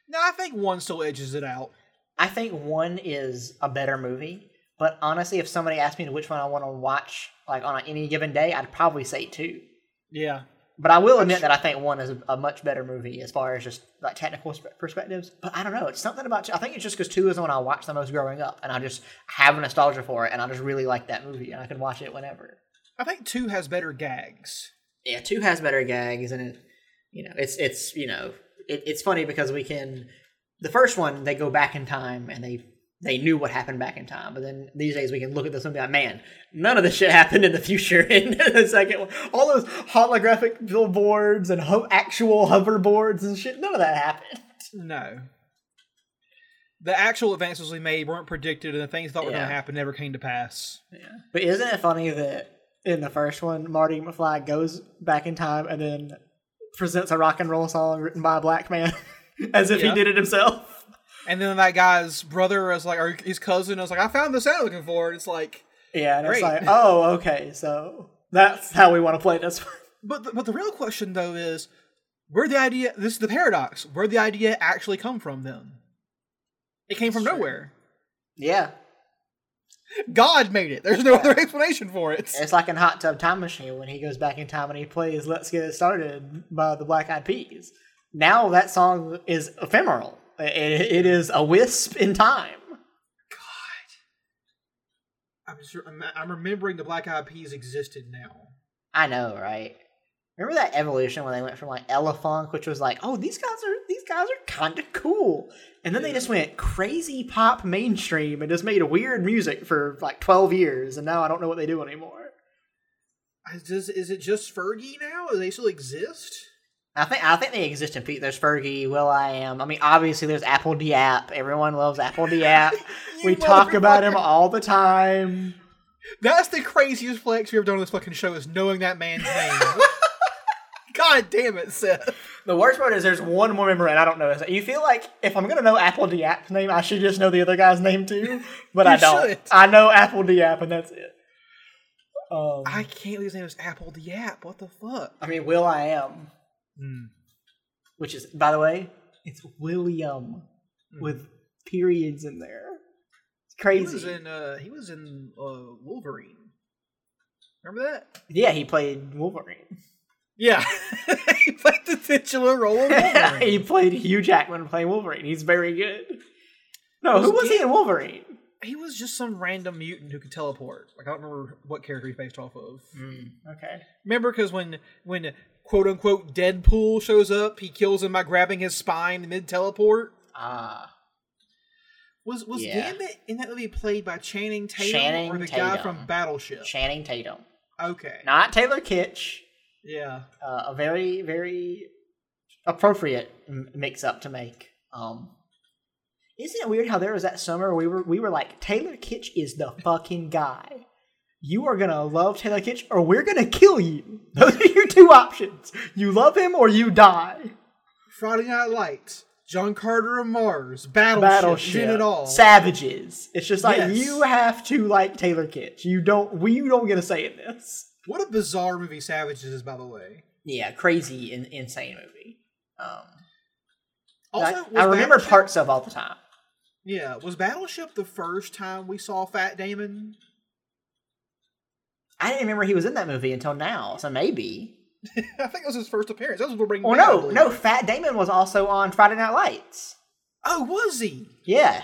No, I think one still edges it out. I think 1 is a better movie, but honestly, if somebody asked me which one I want to watch like on any given day, I'd probably say 2. Yeah, But I will admit that I think 1 is a, a much better movie as far as just like technical sp- perspectives. But I don't know, it's something about I think it's just because 2 is the one I watched the most growing up, and I just have a nostalgia for it, and I just really like that movie, and I can watch it whenever. I think two has better gags. yeah, two has better gags, and it, you know, it's it's you know, it, it's funny because we can. The first one, they go back in time and they they knew what happened back in time, but then these days we can look at this and be like, man, none of this shit happened in the future. In the second one, all those holographic billboards and ho- actual hoverboards and shit, none of that happened. No. The actual advances we made weren't predicted, and the things thought were going to happen never came to pass. But isn't it funny that in the first one, Marty McFly goes back in time and then presents a rock and roll song written by a black man as if Yeah. he did it himself? And then that guy's brother was like, or his cousin was like, I found the sound looking for. And it's like, Yeah, and it's Great. like, oh, okay, so that's how we want to play this. but the, but the real question though is, where the idea? This is the paradox. Where the idea actually come from? Then it came from nowhere. yeah, God made it. There's no other explanation for it. it's like in Hot Tub Time Machine when he goes back in time and he plays "Let's Get It Started" by the Black Eyed Peas. Now that song is ephemeral. It, it is a wisp in time. God, I'm, just, I'm, I'm remembering the Black Eyed Peas existed now. I know, right? Remember that evolution when they went from like Elephunk, which was like, oh, these guys are these guys are kind of cool, and then they just went crazy pop mainstream and just made weird music for like twelve years, and now I don't know what they do anymore. Is, does, is it just Fergie now? Do they still exist? I think I think they exist in Pete. There's Fergie, will.i.am. I mean, obviously there's apl.de.ap. Everyone loves apl.de.ap. we talk about him all the time. That's the craziest flex we've ever done on this fucking show is knowing that man's name. God damn it, Seth. The worst part is there's one more member, and I don't know. Is his- You feel like if I'm gonna know apl.de.ap's name, I should just know the other guy's name too, but I don't. should. I know apl.de.ap, and that's it. Um, I can't believe his name is Apple App. What the fuck? I mean, will.i.am, Hmm. which is, by the way, it's William Hmm. with periods in there. It's He crazy. was in uh he was in uh Wolverine. Remember that? yeah, he played Wolverine. Yeah. he played the titular role of Wolverine. he played Hugh Jackman playing Wolverine. He's very good. No, Was who was he in Wolverine? he was just some random mutant who could teleport. Like I don't remember what character he's based off of. Okay. Remember, because when when quote unquote Deadpool shows up, he kills him by grabbing his spine mid teleport. Ah. Was was Yeah. Gambit in that movie played by Channing Tatum Channing or the guy from Battleship? Channing Tatum. okay, Not Taylor Kitsch. yeah. Uh, a very, very appropriate m- mix up to make. Um, isn't it weird how there was that summer we were we were like Taylor Kitsch is the fucking guy. You are gonna love Taylor Kitsch, or we're gonna kill you. Those are your two options. You love him, or you die. Friday Night Lights, John Carter of Mars, Battleship, Battleship, it all. savages. It's just like Yes. you have to like Taylor Kitsch. You don't. We you don't get a say in this. what a bizarre movie Savages is, by the way. Yeah, crazy, in, insane movie. Um, Also, I, I remember parts of all the time. Yeah, was Battleship the first time we saw Fat Damon? I didn't remember he was in that movie until now, so maybe. I think it was his first appearance. That was Bring Oh no, no, Fat Damon was also on Friday Night Lights. Oh, was he? Yeah,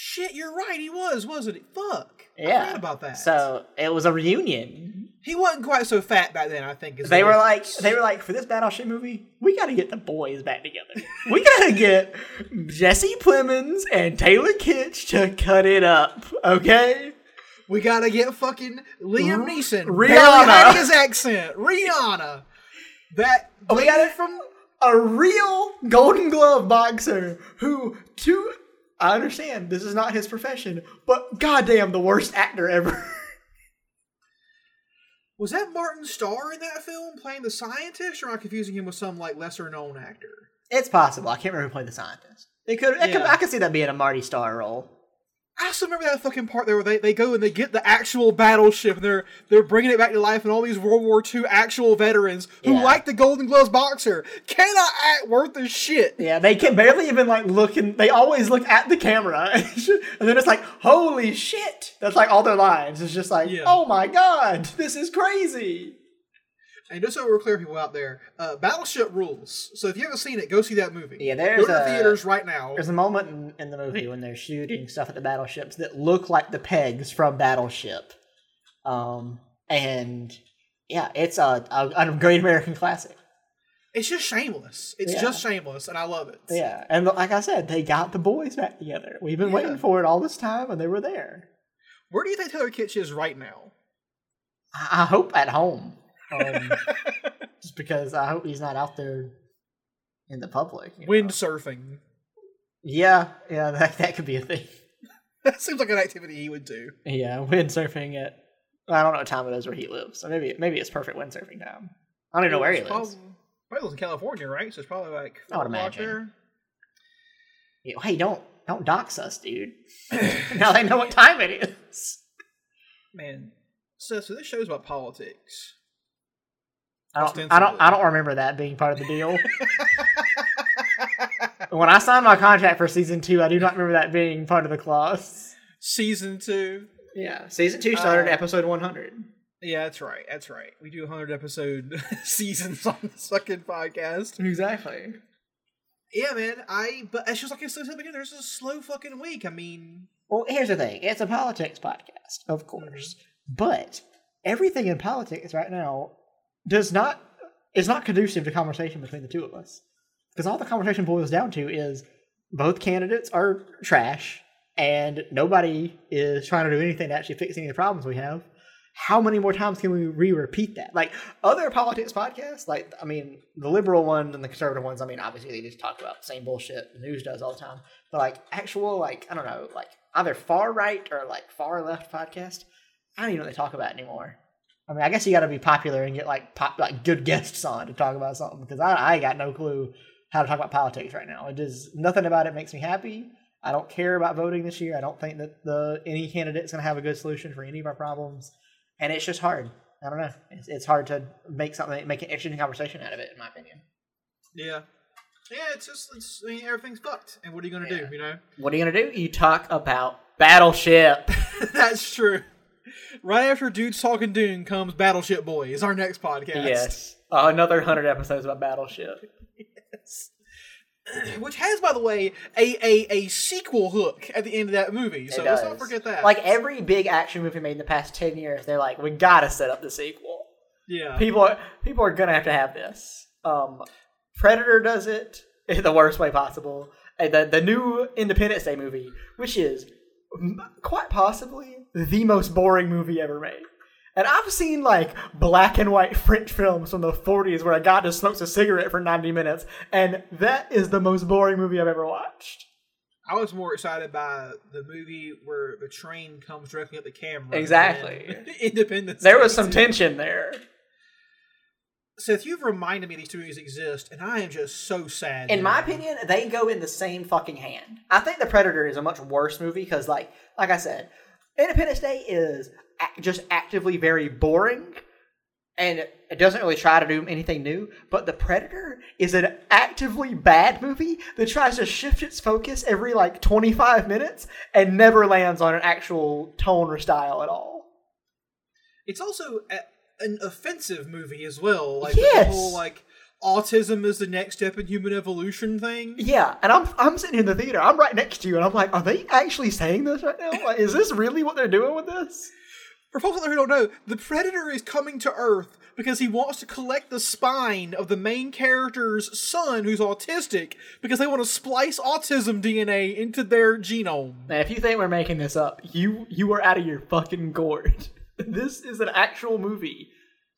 Shit, you're right. He was, wasn't he? Fuck. I yeah. forgot about that. So it was a reunion. he wasn't quite so fat back then. I think. as They he were like, they were like, for this Battleship movie, we got to get the boys back together. We got to get Jesse Plemons and Taylor Kitsch to cut it up, okay? We gotta get fucking Liam Neeson. Rihanna. his accent. Rihanna. That Oh, we got it from. a real Golden Glove boxer who, to I understand this is not his profession, but goddamn, the worst actor ever. Was that Martin Starr in that film playing the scientist, or am I confusing him with some like lesser known actor? it's possible. I can't remember who played the scientist. It could. It could I could see that being a Marty Starr role. I still remember that fucking part there where they, they go and they get the actual battleship and they're they're bringing it back to life and all these World War II actual veterans who Yeah. like the Golden Gloves boxer cannot act worth a shit. Yeah, they can barely even like look and they always look at the camera, and then it's like, holy shit! That's like all their lines. It's just like, Yeah. oh my god, this is crazy. And just so we're clear, people out there, uh, Battleship rules. So if you haven't seen it, go see that movie. Yeah, go there's to the a- theaters right now. There's a moment in, in the movie when they're shooting stuff at the battleships that look like the pegs from Battleship. Um, and yeah, it's a, a, a great American classic. It's just shameless. It's Yeah. just shameless, and I love it. Yeah, and like I said, they got the boys back together. We've been Yeah. waiting for it all this time, and they were there. Where do you think Taylor Kitsch is right now? I hope at home, um, just because I hope he's not out there in the public. know. Windsurfing. Yeah, yeah, that that could be a thing. That seems like an activity he would do. Yeah, windsurfing at I don't know what time it is where he lives, so maybe maybe it's perfect windsurfing time. I don't even know where he lives. Probably, probably lives in California, right? So it's probably like I would imagine. there. Yeah, Hey, don't don't dox us, dude. now they know what time it is. Man, so so this show's about politics. I don't, I don't I don't remember that being part of the deal. when I signed my contract for season two, I do not remember that being part of the clause. Season two. Yeah, season two started Uh, episode one hundred. Yeah, that's right. That's right. We do 100 episode seasons on this fucking podcast. Exactly. Yeah, man. I but it's just like I said at the beginning. There's a slow fucking week. I mean, Well, here's the thing: it's a politics podcast, of course, but everything in politics right now does not is not conducive to conversation between the two of us, because all the conversation boils down to is both candidates are trash, and nobody is trying to do anything to actually fix any of the problems we have. How many more times can we re-repeat that? Like other politics podcasts, like I mean, the liberal ones and the conservative ones. I mean, obviously they just talk about the same bullshit the news does all the time. But like actual, like I don't know, like either far right or like far left podcast, I don't even know what they talk about anymore. I mean, I guess you got to be popular and get like pop, like good guests on to talk about something because I I got no clue how to talk about politics right now. It does nothing about it makes me happy. I don't care about voting this year. I don't think that the any candidate's going to have a good solution for any of our problems, and it's just hard. I don't know. It's, it's hard to make something make an interesting conversation out of it, in my opinion. yeah, yeah. It's just it's I mean, everything's fucked. And what are you gonna Yeah. do? You know. What are you gonna do? You talk about Battleship. That's true. Right after Dudes Talking Dune comes Battleship Boys, our next podcast. yes, another hundred episodes about Battleship. yes. which has, by the way, a, a, a sequel hook at the end of that movie. So let's not forget that. Like every big action movie made in the past ten years, they're like, we gotta set up the sequel. yeah, People are people are gonna have to have this. Um, Predator does it in the worst way possible. And the the new Independence Day movie, which is quite possibly the most boring movie ever made. And I've seen like black and white French films from the 40s where a guy just smokes a cigarette for 90 minutes, and that is the most boring movie I've ever watched. I was more excited by the movie where the train comes directly at the camera. Exactly. Independence. There was some 2. tension there. Seth, you've reminded me these two movies exist, and I am just so sad. In dude. my opinion, they go in the same fucking hand. I think The Predator is a much worse movie because, like, like I said, Independence Day is just actively very boring, and it doesn't really try to do anything new. But The Predator is an actively bad movie that tries to shift its focus every like twenty five minutes and never lands on an actual tone or style at all. It's also a, an offensive movie as well. Like Yes. the whole like autism is the next step in human evolution thing. Yeah, and I'm I'm sitting in the theater. I'm right next to you, and I'm like, are they actually saying this right now? Like, is this really what they're doing with this? For folks out there who don't know, the Predator is coming to Earth because he wants to collect the spine of the main character's son who's autistic because they want to splice autism DNA into their genome. Now, if you think we're making this up, you you are out of your fucking gourd. This is an actual movie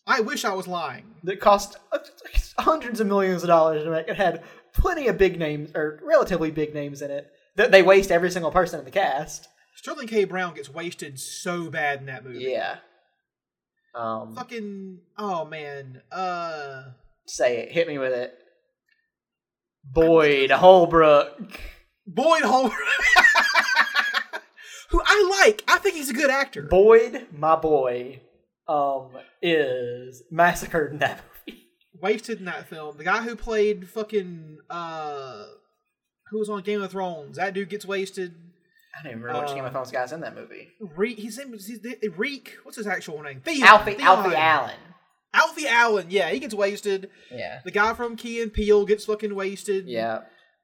I wish I was lying. that cost uh, hundreds of millions of dollars to make. It had plenty of big names or relatively big names in it. That they waste every single person in the cast. Sterling K. Brown gets wasted so bad in that movie. Yeah. Um, Fucking oh man. Uh say it. Hit me with it. Boyd Holbrook. Boyd Holbrook. who I like. I think he's a good actor. Boyd, my boy, um, is massacred in that movie. wasted in that film. The guy who played fucking uh who was on Game of Thrones, that dude gets wasted. I don't even remember which Uh, Game of Thrones guy's in that movie. Reek, he's in he's, Reek. What's his actual name? Theon. Alfie Theon. Alfie Allen. Alfie Allen. Yeah, he gets wasted. Yeah. The guy from Key and Peele gets fucking wasted. Yeah.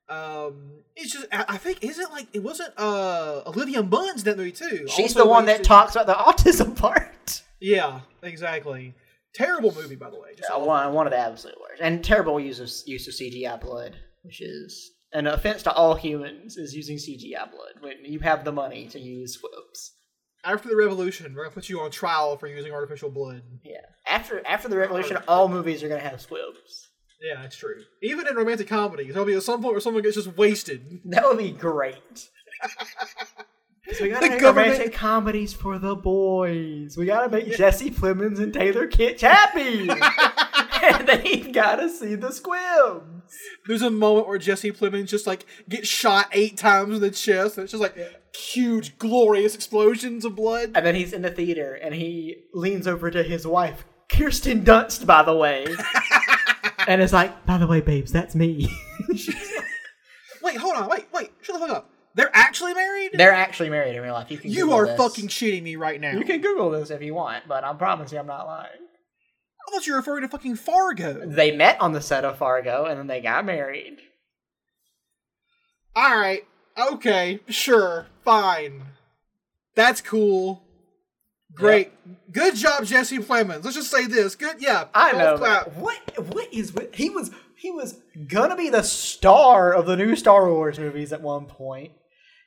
Um, it's just I, I think isn't like it wasn't uh Olivia Munn's that movie too. She's Also the one that wasted. talks about the autism part. Yeah, exactly. Terrible movie by the way. Just Uh, one, one of the absolute worst. And terrible use of use of CGI blood, which is an offense to all humans, is using CGI blood when you have the money to use squibs. after the revolution, we're gonna put you on trial for using artificial blood. Yeah. After after the revolution, all movies are gonna have squibs. Yeah, that's true. Even in romantic comedies, there'll be at some point where someone gets just wasted. That would be great. 'Cause we gotta The make government- romantic comedies for the boys. We gotta make Jesse Plemons and Taylor Kitsch happy. and they gotta see the squibs. There's a moment where Jesse Plemons just like gets shot eight times in the chest, and it's just like huge, glorious explosions of blood. And then he's in the theater and he leans over to his wife, Kirsten Dunst, by the way. and it's like, by the way, babes, that's me. Wait, hold on, wait, wait, shut the fuck up. They're actually married? They're actually married in real life. You can you Google are this. fucking shitting me right now. You can Google this if you want, but I promise you I'm not lying. I thought you were referring to fucking Fargo. They met on the set of Fargo and then they got married. All right, okay, sure, fine. That's cool. Great, good job, Jesse Plemons. Let's just say this. Good, yeah. I golf know. clap. What what is he was he was gonna be the star of the new Star Wars movies at one point.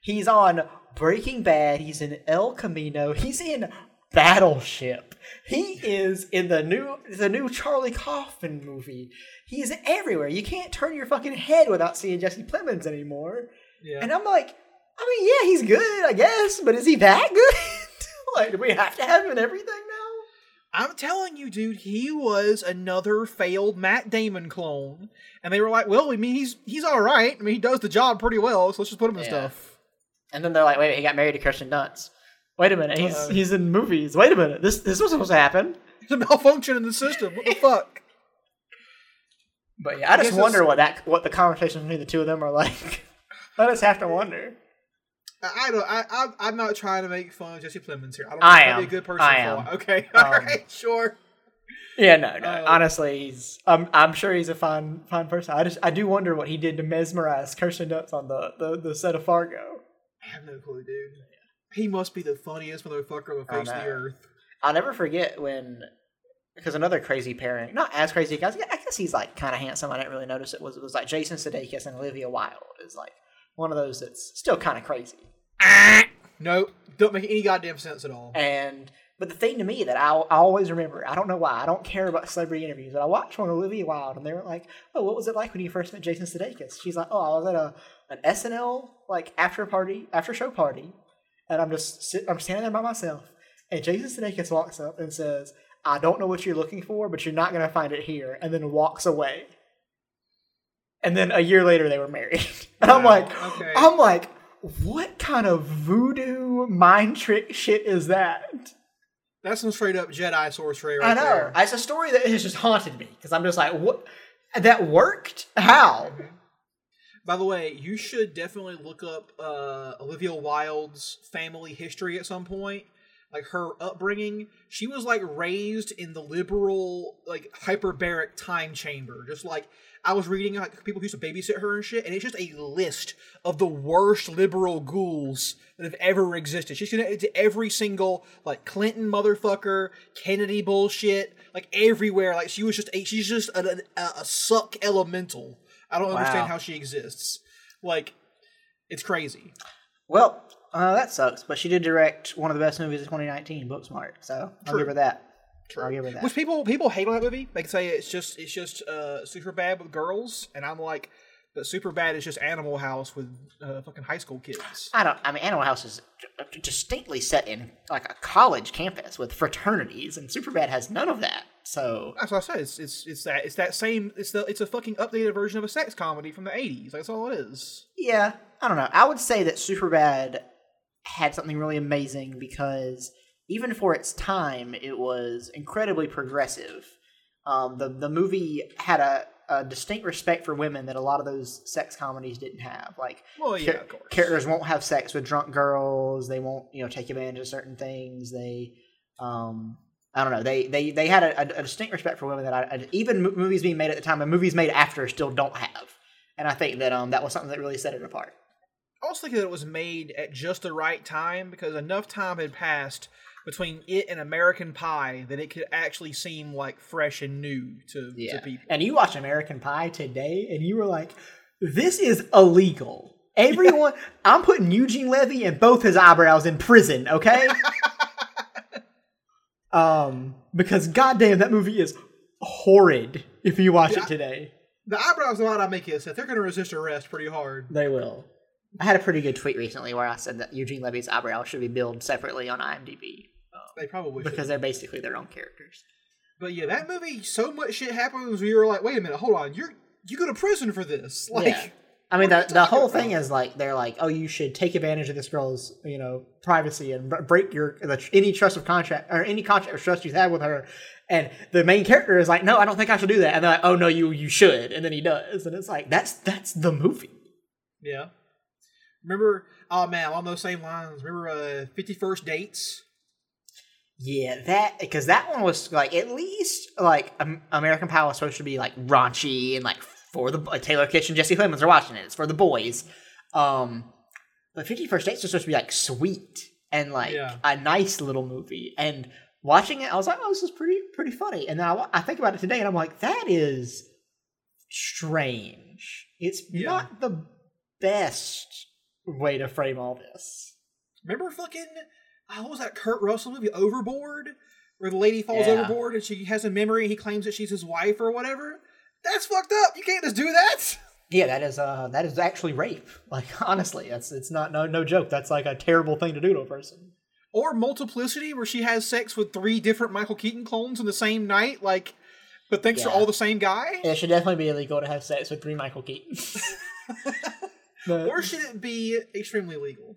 He's on Breaking Bad, he's in El Camino, he's in Battleship. He is in the new the new Charlie Kaufman movie. He's everywhere. You can't turn your fucking head without seeing Jesse Plemons anymore. Yeah. And I'm like, I mean, yeah, he's good, I guess, but is he that good? like, do we have to have him in everything now? I'm telling you, dude, he was another failed Matt Damon clone, and they were like, "Well, I mean, he's he's all right. I mean, he does the job pretty well, so let's just put him in Yeah. stuff." And then they're like, wait, he got married to Kirsten Dunst. Wait a minute, he's Uh-oh. he's in movies. Wait a minute, this this was supposed to happen. It's a malfunction in the system. What the fuck? But yeah, I just wonder what that what the conversations between the two of them are like. I just have to wonder. I, don't. I, I I'm not trying to make fun of Jesse Plemons here. I don't. I I'd be am. a good person I am. it. Okay. Um, all right. Sure. Yeah, no, no. Uh, Honestly, he's. I'm, I'm sure he's a fine, fine person. I just, I do wonder what he did to mesmerize Kirsten Dunst on the, the, the set of Fargo. I have no clue, dude. He must be the funniest motherfucker on the face of the earth. I'll never forget when, because another crazy pairing, not as crazy, guys. I guess he's like kind of handsome. I didn't really notice it was it was like Jason Sudeikis and Olivia Wilde is like one of those that's still kind of crazy. No, don't make any goddamn sense at all. And but the thing to me that I, I always remember, I don't know why, I don't care about celebrity interviews, but I watched one with Olivia Wilde, and they were like, "Oh, what was it like when you first met Jason Sudeikis?" She's like, "Oh, I was at a an SNL like after party, after show party, and I'm just sit, I'm standing there by myself, and Jason Sudeikis walks up and says." I don't know what you're looking for, but you're not going to find it here, and then walks away. And then a year later, they were married. And I'm like, okay. I'm like, what kind of voodoo mind trick shit is that? That's some straight up Jedi sorcery right I know. there. It's a story that has just haunted me because I'm just like, what? That worked? How? By the way, you should definitely look up uh, Olivia Wilde's family history at some point. Like her upbringing, she was like raised in the liberal, like hyperbaric time chamber. Just like I was reading, like people who used to babysit her and shit, and it's just a list of the worst liberal ghouls that have ever existed. She's connected to every single like Clinton motherfucker, Kennedy bullshit, like everywhere. Like she was just a, she's just a, a, a suck elemental. I don't Wow. understand how she exists. Like, it's crazy. Well, uh, that sucks. But she did direct one of the best movies of 2019, Booksmart. So I'll give her that. I'll give her that. Which people people hate on that movie. They say it's just it's just uh, super bad with girls, and I'm like, but super bad is just Animal House with uh, fucking high school kids. I don't. I mean, Animal House is d- distinctly set in like a college campus with fraternities, and Superbad has none of that. So That's what I said. It's it's it's that it's that same. It's the it's a fucking updated version of a sex comedy from the '80s. That's all it is. yeah, I don't know. I would say that Superbad had something really amazing because even for its time, it was incredibly progressive. Um, the the movie had a, a distinct respect for women that a lot of those sex comedies didn't have. Like Well, yeah, char- of course. characters won't have sex with drunk girls. They won't, you know, take advantage of certain things. They, um, I don't know. They they they had a, a, a distinct respect for women that I, I even movies being made at the time and movies made after still don't have. And I think that um that was something that really set it apart. I was thinking that it was made at just the right time because enough time had passed between it and American Pie that it could actually seem like fresh and new to, to people. And you watch American Pie today, and you were like, "This is illegal." Everyone, I'm putting Eugene Levy and both his eyebrows in prison. Okay. um, because goddamn, that movie is horrid. If you watch Yeah. it today, The eyebrows are not make it set. They're going to resist arrest pretty hard. they will. I had a pretty good tweet recently where I said that Eugene Levy's eyebrows should be billed separately on IMDb um, They probably should. because they're basically their own characters. But yeah, that movie, so much shit happens. We were like, wait a minute, hold on, you're you go to prison for this. Like, yeah. I mean, the, the whole about? thing is like they're like, oh, you should take advantage of this girl's, you know, privacy and br- break your the, any trust of contract or any contract of trust you have with her. And the main character is like, no, I don't think I should do that. And they're like, oh no, you you should. And then he does, and it's like that's that's the movie. yeah. Remember, oh man, along those same lines. Remember, uh, Fifty First Dates? Yeah, that because that one was like at least like um, American Pie was supposed to be like raunchy and like for the like, Taylor Kitchen, Jesse Plemons are watching it. It's for the boys. Um, but Fifty First Dates was supposed to be like sweet and like Yeah. a nice little movie. And watching it, I was like, oh, this is pretty pretty funny. And then I, I think about it today, and I'm like, that is strange. It's Yeah. not the best way to frame all this. Remember, fucking, oh, what was that Kurt Russell movie, Overboard, where the lady falls Yeah. overboard and she has a memory. and He claims that she's his wife or whatever. That's fucked up. You can't just do that. Yeah, that is uh that is actually rape. Like honestly, that's it's not no no joke. That's like a terrible thing to do to a person. Or Multiplicity, where she has sex with three different Michael Keaton clones in the same night, like, but thinks they're all the same guy. It should definitely be illegal to have sex with three Michael Keatons. But, Or should it be extremely legal?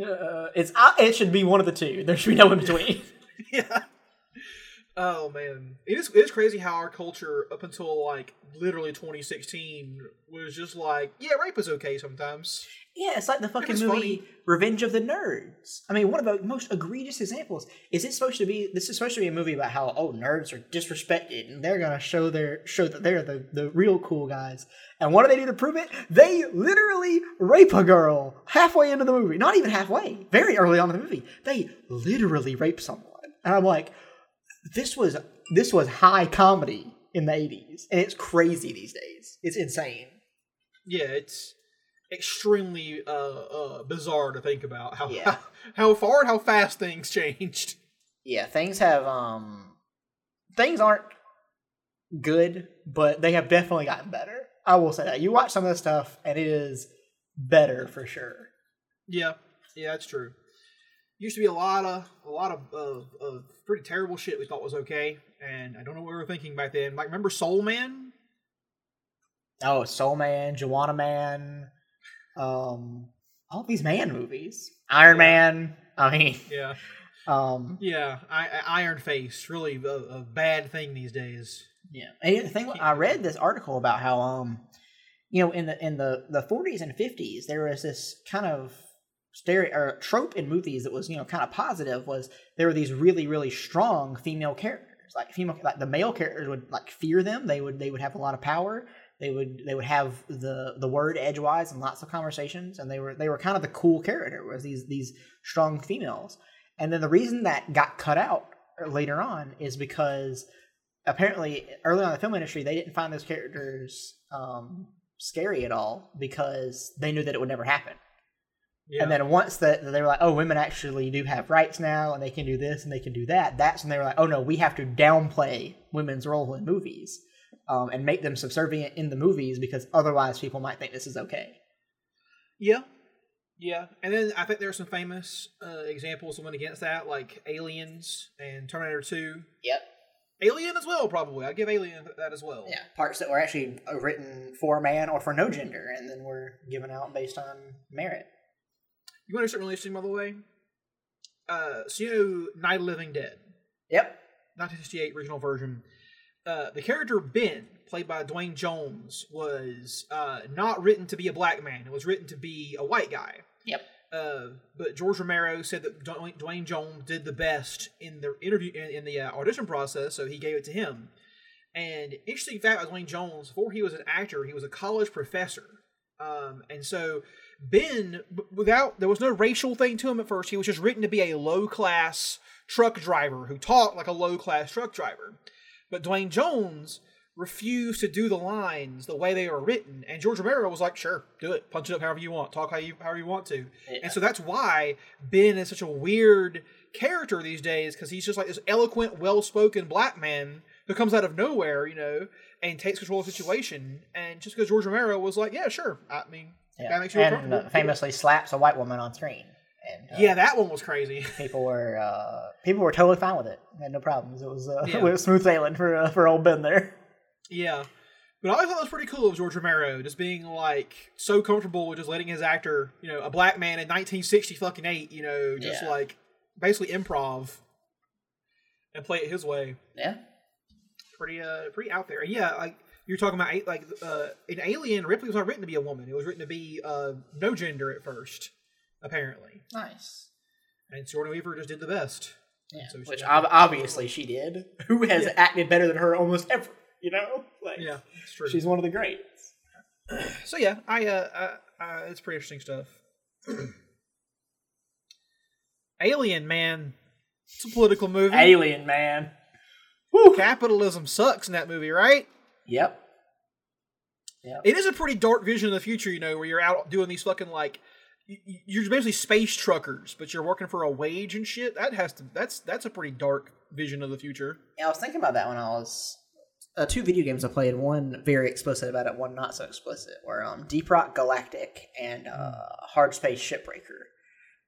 uh, it's uh, it should be one of the two. There should be no in between. yeah. Oh man, it is it is crazy how our culture up until like literally 2016 was just like, yeah, rape is okay sometimes. Yeah, it's like the fucking movie funny. Revenge of the Nerds. I mean, one of the most egregious examples is it supposed to be this is supposed to be a movie about how oh nerds are disrespected and they're gonna show their show that they're the, the real cool guys. And what do they do to prove it? They literally rape a girl halfway into the movie. Not even halfway, very early on in the movie. They literally rape someone. And I'm like, this was this was high comedy in the 80s. And it's crazy these days. It's insane. Yeah, it's extremely uh, uh bizarre to think about how Yeah. how, far and how fast things changed. yeah, things have um things aren't good, but they have definitely gotten better. I will say that. You watch some of the stuff and it is better for sure. Yeah, yeah, that's true. Used to be a lot of a lot of, of, of pretty terrible shit we thought was okay, and I don't know what we were thinking back then. Like, remember Soul Man? Oh, Soul Man, Joanna Man, um all these man movies. Iron Man. I mean, Yeah, um yeah. I, I, Iron Face, really a, a bad thing these days. Yeah, and the thing I read this article about how um, you know, in the in the the forties and fifties, there was this kind of stereo or trope in movies that was you know kind of positive was there were these really really strong female characters. Like female like the male characters would like fear them. They would they would have a lot of power. They would they would have the the word edgewise and lots of conversations and they were they were kind of the cool character was these these strong females. And then the reason that got cut out later on is because apparently early on in the film industry they didn't find those characters um, scary at all because they knew that it would never happen Yeah. and then once that they were like, oh, women actually do have rights now, and they can do this and they can do that. That's when they were like, oh no, we have to downplay women's role in movies, um, and make them subservient in the movies because otherwise people might think this is okay. Yeah, yeah, and then I think there are some famous uh, examples that went against that, like Aliens and Terminator Two. Yep. Alien as well, probably. I'd give Alien that as well. Yeah, parts that were actually uh, written for a man or for no gender, and then were given out based on merit. You want to start really interesting, by the way? Uh, so you know, Night of Living Dead, Yep. 1968 original version. Uh, the character Ben, played by Duane Jones, was uh, not written to be a black man. It was written to be a white guy. Yep. Uh, but George Romero said that Duane Duane Jones did the best in the interview in, in the uh, audition process, so he gave it to him. And interesting fact about Duane Jones, before he was an actor, he was a college professor. Um, and so Ben, without there was no racial thing to him at first. He was just written to be a low class truck driver who talked like a low class truck driver. But Duane Jones refused to do the lines the way they were written, and George Romero was like, "Sure, do it, punch it up however you want, talk how you however you want to." And so that's why Ben is such a weird character these days because he's just like this eloquent, well spoken black man who comes out of nowhere, you know, and takes control of the situation. And just because George Romero was like, "Yeah, sure," I mean, Yeah. that makes you feel and uh, famously slaps a white woman on screen. And uh, Yeah, that one was crazy. people were uh, people were totally fine with it. Had no problems. It was uh, Yeah. it was smooth sailing for uh, for old Ben there. Yeah. But I always thought that was pretty cool of George Romero, just being like so comfortable with just letting his actor, you know, a black man in 1960 fucking eight, you know, just Yeah. like basically improv and play it his way. Yeah. Pretty, uh, pretty out there. Yeah, like you're talking about, like uh, in Alien, Ripley was not written to be a woman; it was written to be uh, no gender at first, apparently. Nice. And Sigourney Weaver just did the best. Yeah. So Which ob- obviously she did. Who has Yeah. acted better than her almost ever? You know, like Yeah, it's true. she's one of the greats. So yeah, I uh, uh, uh it's pretty interesting stuff. Alien, man, it's a political movie. Alien man. Capitalism sucks in that movie, right? Yep. Yeah. It is a pretty dark vision of the future, you know, where you're out doing these fucking like you're basically space truckers, but you're working for a wage and shit. That has to that's that's a pretty dark vision of the future. Yeah, I was thinking about that when I was uh, two video games I played. One very explicit about it, one not so explicit. Were um, Deep Rock Galactic and uh, Hard Space Shipbreaker.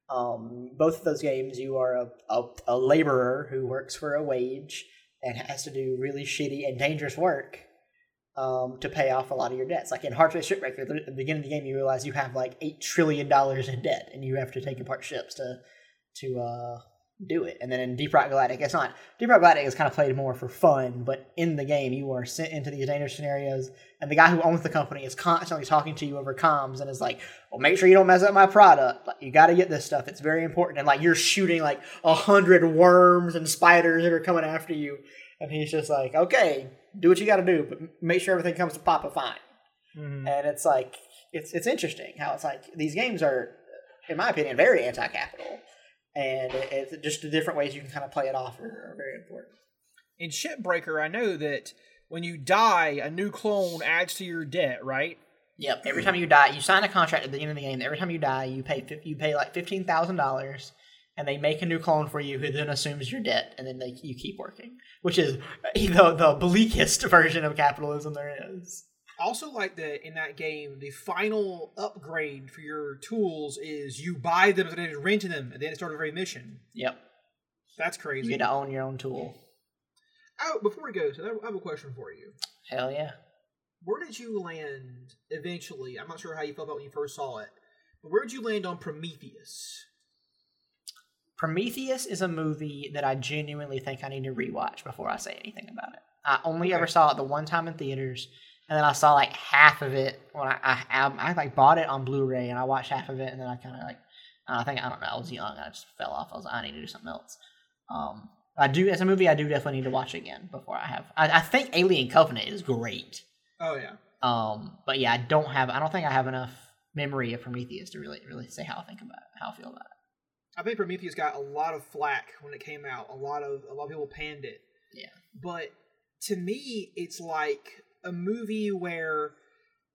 Um, both of those games, you are a, a, a laborer who works for a wage and has to do really shitty and dangerous work um, to pay off a lot of your debts. Like in Hard Shipbreaker, at the beginning of the game, you realize you have like eight trillion dollars in debt, and you have to take apart ships to to uh, do it. And then in Deep Rock Galactic, it's not. Deep Rock Galactic is kind of played more for fun, but in the game, you are sent into these dangerous scenarios, and the guy who owns the company is constantly talking to you over comms and is like, "Well, make sure you don't mess up my product. Like, you got to get this stuff. It's very important." And like, you're shooting like a hundred worms and spiders that are coming after you, and he's just like, "Okay, do what you got to do, but make sure everything comes to Papa fine." Mhm. and it's like it's it's interesting how it's like these games are, in my opinion, very anti-capital, and it, it's just the different ways you can kind of play it off are, are very important. In Shipbreaker, I know that when you die, a new clone adds to your debt, right? Yep. Every time you die, you sign a contract at the end of the game. Every time you die, you pay you pay like fifteen thousand dollars, and they make a new clone for you, who then assumes your debt, and then they you keep working, which is the the bleakest version of capitalism there is. Also like that in that game, the final upgrade for your tools is you buy them and then renting them at the start of every mission. Yep. That's You crazy. get to own your own tool. Oh, before we go, so I have a question for you. Hell yeah. Where did you land eventually? I'm not sure how you felt about when you first saw it, but where did you land on Prometheus? Prometheus is a movie that I genuinely think I need to rewatch before I say anything about it. I only Okay. ever saw it the one time in theaters, and then I saw like half of it when I I, I, I like bought it on Blu-ray, and I watched half of it, and then I kind of like I think I don't know I was young, I just fell off. I was like, I need to do something else. Um, I do as a movie, I do definitely need to watch again before I have. I, I think Alien Covenant is great. Oh yeah, Um, but yeah, I don't have. I don't think I have enough memory of Prometheus to really really say how I think about it, how I feel about it. I think Prometheus got a lot of flack when it came out. A lot of a lot of people panned it. Yeah. But to me, it's like a movie where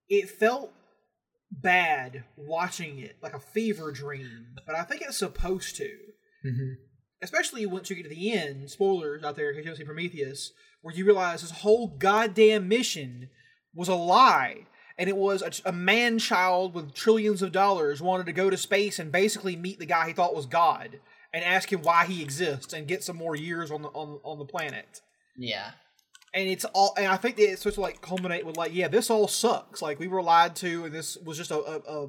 it felt bad watching it, like a fever dream. But I think it's supposed to. Mm-hmm. Especially once you get to the end, spoilers out there if you haven't seen Prometheus, where you realize this whole goddamn mission was a lie. And it was a, a man child with trillions of dollars wanted to go to space and basically meet the guy he thought was God and ask him why he exists and get some more years on the on, on the planet. Yeah. And it's all, and I think it's supposed to like culminate with like, yeah, this all sucks. Like we were lied to, and this was just a, a, a,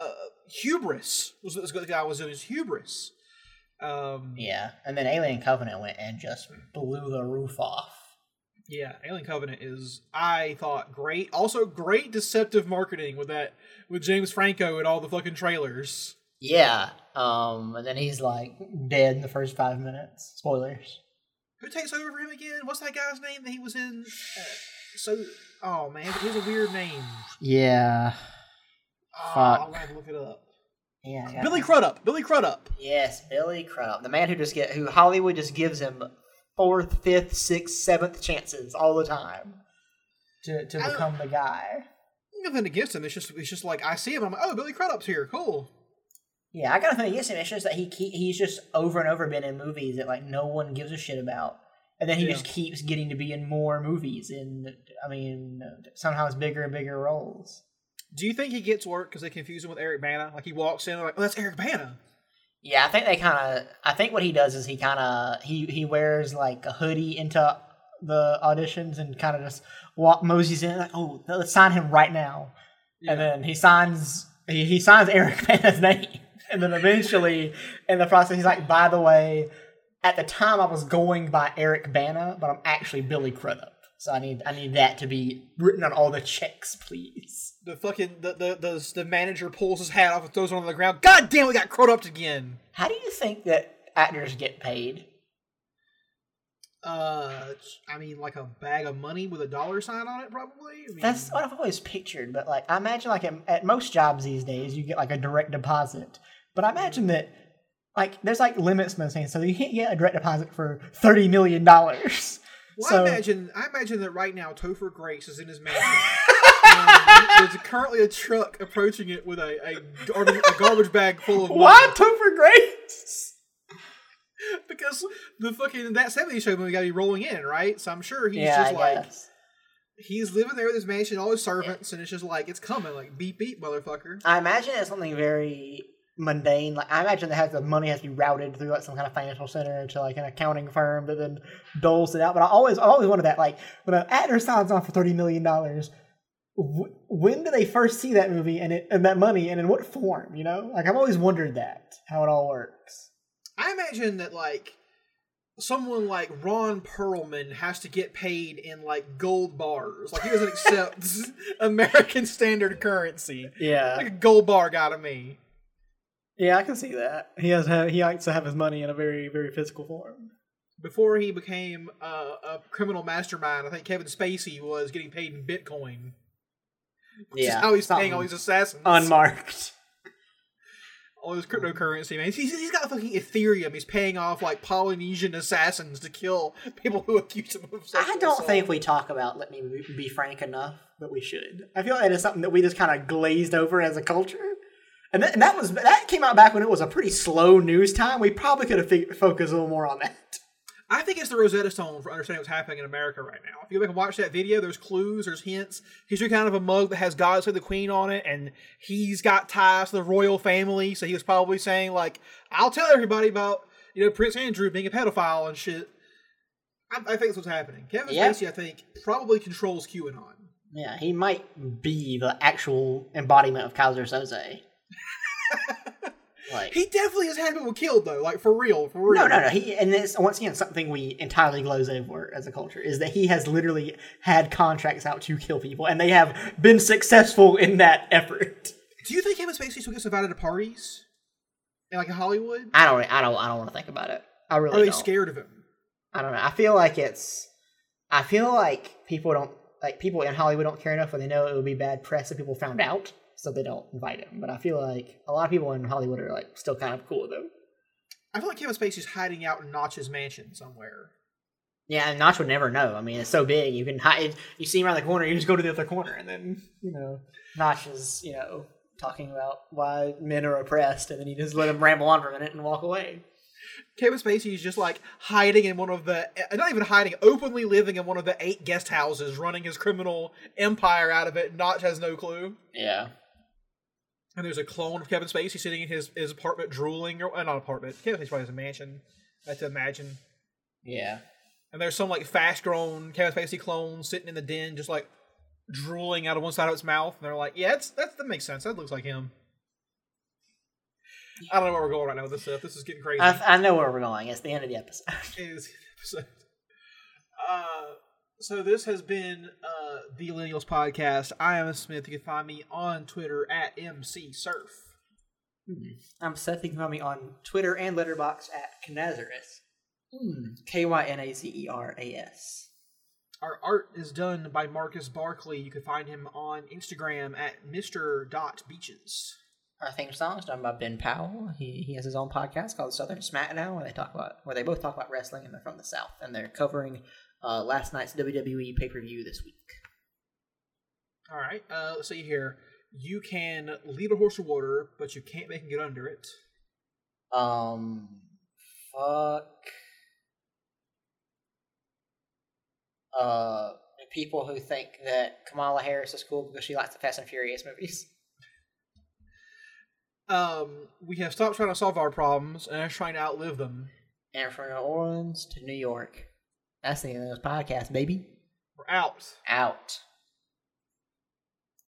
a hubris. Was what this guy was doing? His hubris. Um, Yeah, and then Alien Covenant went and just blew the roof off. Yeah, Alien Covenant is I thought great. Also great deceptive marketing with that with James Franco and all the fucking trailers. Yeah, um, and then he's like dead in the first five minutes. Spoilers. Who takes over for him again? What's that guy's name that he was in? Uh, so oh man, he has a weird name. Yeah, Oh, Fuck. I'll have to look it up. yeah. Billy. Crudup. Billy Crudup. Yes, Billy Crudup, the man who just get who Hollywood just gives him fourth, fifth, sixth, seventh chances all the time to to become the guy. Nothing against him. It's just it's just like I see him. I'm like, oh, Billy Crudup's here. Cool. Yeah, I got nothing against him. It's just that he keep, he's just over and over been in movies that like no one gives a shit about, and then he Yeah. just keeps getting to be in more movies. And I mean, sometimes bigger and bigger roles. Do you think he gets work because they confuse him with Eric Bana? Like he walks in, and like, oh, that's Eric Bana. Yeah, I think they kind of. I think what he does is he kind of he he wears like a hoodie into the auditions and kind of just walk moseys in like, oh, let's sign him right now, and then he signs he, he signs Eric Bana's name, and then eventually in the process he's like, by the way, at the time I was going by Eric Bana, but I'm actually Billy Crudup, so I need I need that to be written on all the checks, please. The fucking the the the, the manager pulls his hat off and throws it on the ground. God damn, we got Crudup again. How do you think that actors get paid? Uh, I mean, like a bag of money with a dollar sign on it, probably. I mean, That's what I've always pictured, but like I imagine like at, most jobs these days you get like a direct deposit. But I imagine that like there's like limits those things, so you can't get a direct deposit for thirty million dollars. Well, so I imagine I imagine that right now Topher Grace is in his mansion. and there's currently a truck approaching it with a, a, garbage, a garbage bag full of money. why Topher Grace? Because the fucking that 70s show movie got to be rolling in, right? So I'm sure he's yeah, just I like guess. he's living there with his mansion, all his servants, and it's just like it's coming, like beep beep, motherfucker. I imagine it's something very mundane. Like I imagine they have the money has to be routed through like some kind of financial center to like an accounting firm that then doles it out. But I always I always wanted that like when an actor signs on for thirty million dollars, wh- when do they first see that movie and it and that money and in what form? You know, like I've always wondered that how it all works. I imagine that like someone like Ron Perlman has to get paid in like gold bars. Like he doesn't accept American standard currency. Yeah, Like a gold bar got to me. yeah, I can see that. He has have, he likes to have his money in a very very physical form. Before he became uh, a criminal mastermind, I think Kevin Spacey was getting paid in Bitcoin. Which is how he's paying all these assassins. unmarked. all this cryptocurrency, man. He's, he's got fucking Ethereum. He's paying off like Polynesian assassins to kill people who accuse him of I don't assault. think we talk about let me be- frank enough. but we should. I feel like it is something that we just kind of glazed over as a culture. And that, and that was that came out back when it was a pretty slow news time. We probably could have focused a little more on that. I think it's the Rosetta Stone for understanding what's happening in America right now. If you go back and watch that video, there's clues, there's hints. He's drinking out of a mug that has God Save the Queen on it, and he's got ties to the royal family, so he was probably saying, like, I'll tell everybody about, you know, Prince Andrew being a pedophile and shit. I, I think that's what's happening. Kevin. Spacey, I think, probably controls QAnon. Yeah, he might be the actual embodiment of Keyser Söze. like He definitely has had people killed, though, like, for real, for real. no, no, no. He and this once again something we entirely gloze over as a culture is that he has literally had contracts out to kill people, and they have been successful in that effort. Do you think Kevin Spacey still gets invited to parties? In, like, in Hollywood? I don't, I don't, I don't want to think about it. I really Are they don't. scared of him? I don't know. I feel like it's. I feel like people don't like people in Hollywood don't care enough, or they know it would be bad press if people found out, so they don't invite him. But I feel like a lot of people in Hollywood are like still kind of cool with him. I feel like Kevin Spacey's hiding out in Notch's mansion somewhere. Yeah, and Notch would never know. I mean, it's so big. You can hide. You see him around the corner. You just go to the other corner, and then you know Notch is you know talking about why men are oppressed, and then you just let him ramble on for a minute and walk away. Kevin Spacey is just like hiding in one of the, uh, not even hiding, openly living in one of the eight guest houses, running his criminal empire out of it. Notch has no clue. Yeah. And there's a clone of Kevin Spacey sitting in his, his apartment drooling, or uh, not apartment. Kevin Spacey probably has a mansion. I have to imagine. Yeah. And there's some like fast grown Kevin Spacey clone sitting in the den, just like drooling out of one side of its mouth. And they're like, yeah, it's, that's, that makes sense. That looks like him. I don't know where we're going right now with this stuff. This is getting crazy. I, I know where we're going. It's the end of the episode. is episode. Uh, so this has been uh, the Millennials podcast. I am Smith. You can find me on Twitter at MC Surf. I'm Seth. You can find me on Twitter and Letterboxd at Kynazeras. K Y N A Z E R A S. Our art is done by Marcus Barkley. You can find him on Instagram at Mr. Dot Beaches. Our theme song is done by Ben Powell. He he has his own podcast called Southern SmackDown, where they talk about where they both talk about wrestling, and they're from the South, and they're covering uh, last night's WWE pay per view this week. All right. Uh, let's see here. You can lead a horse to water, but you can't make him get under it. Um, fuck. Uh, people who think that Kamala Harris is cool because she likes the Fast and Furious movies. Um, we have stopped trying to solve our problems and are trying to outlive them. And from New Orleans to New York. That's the end of this podcast, baby. We're out. Out.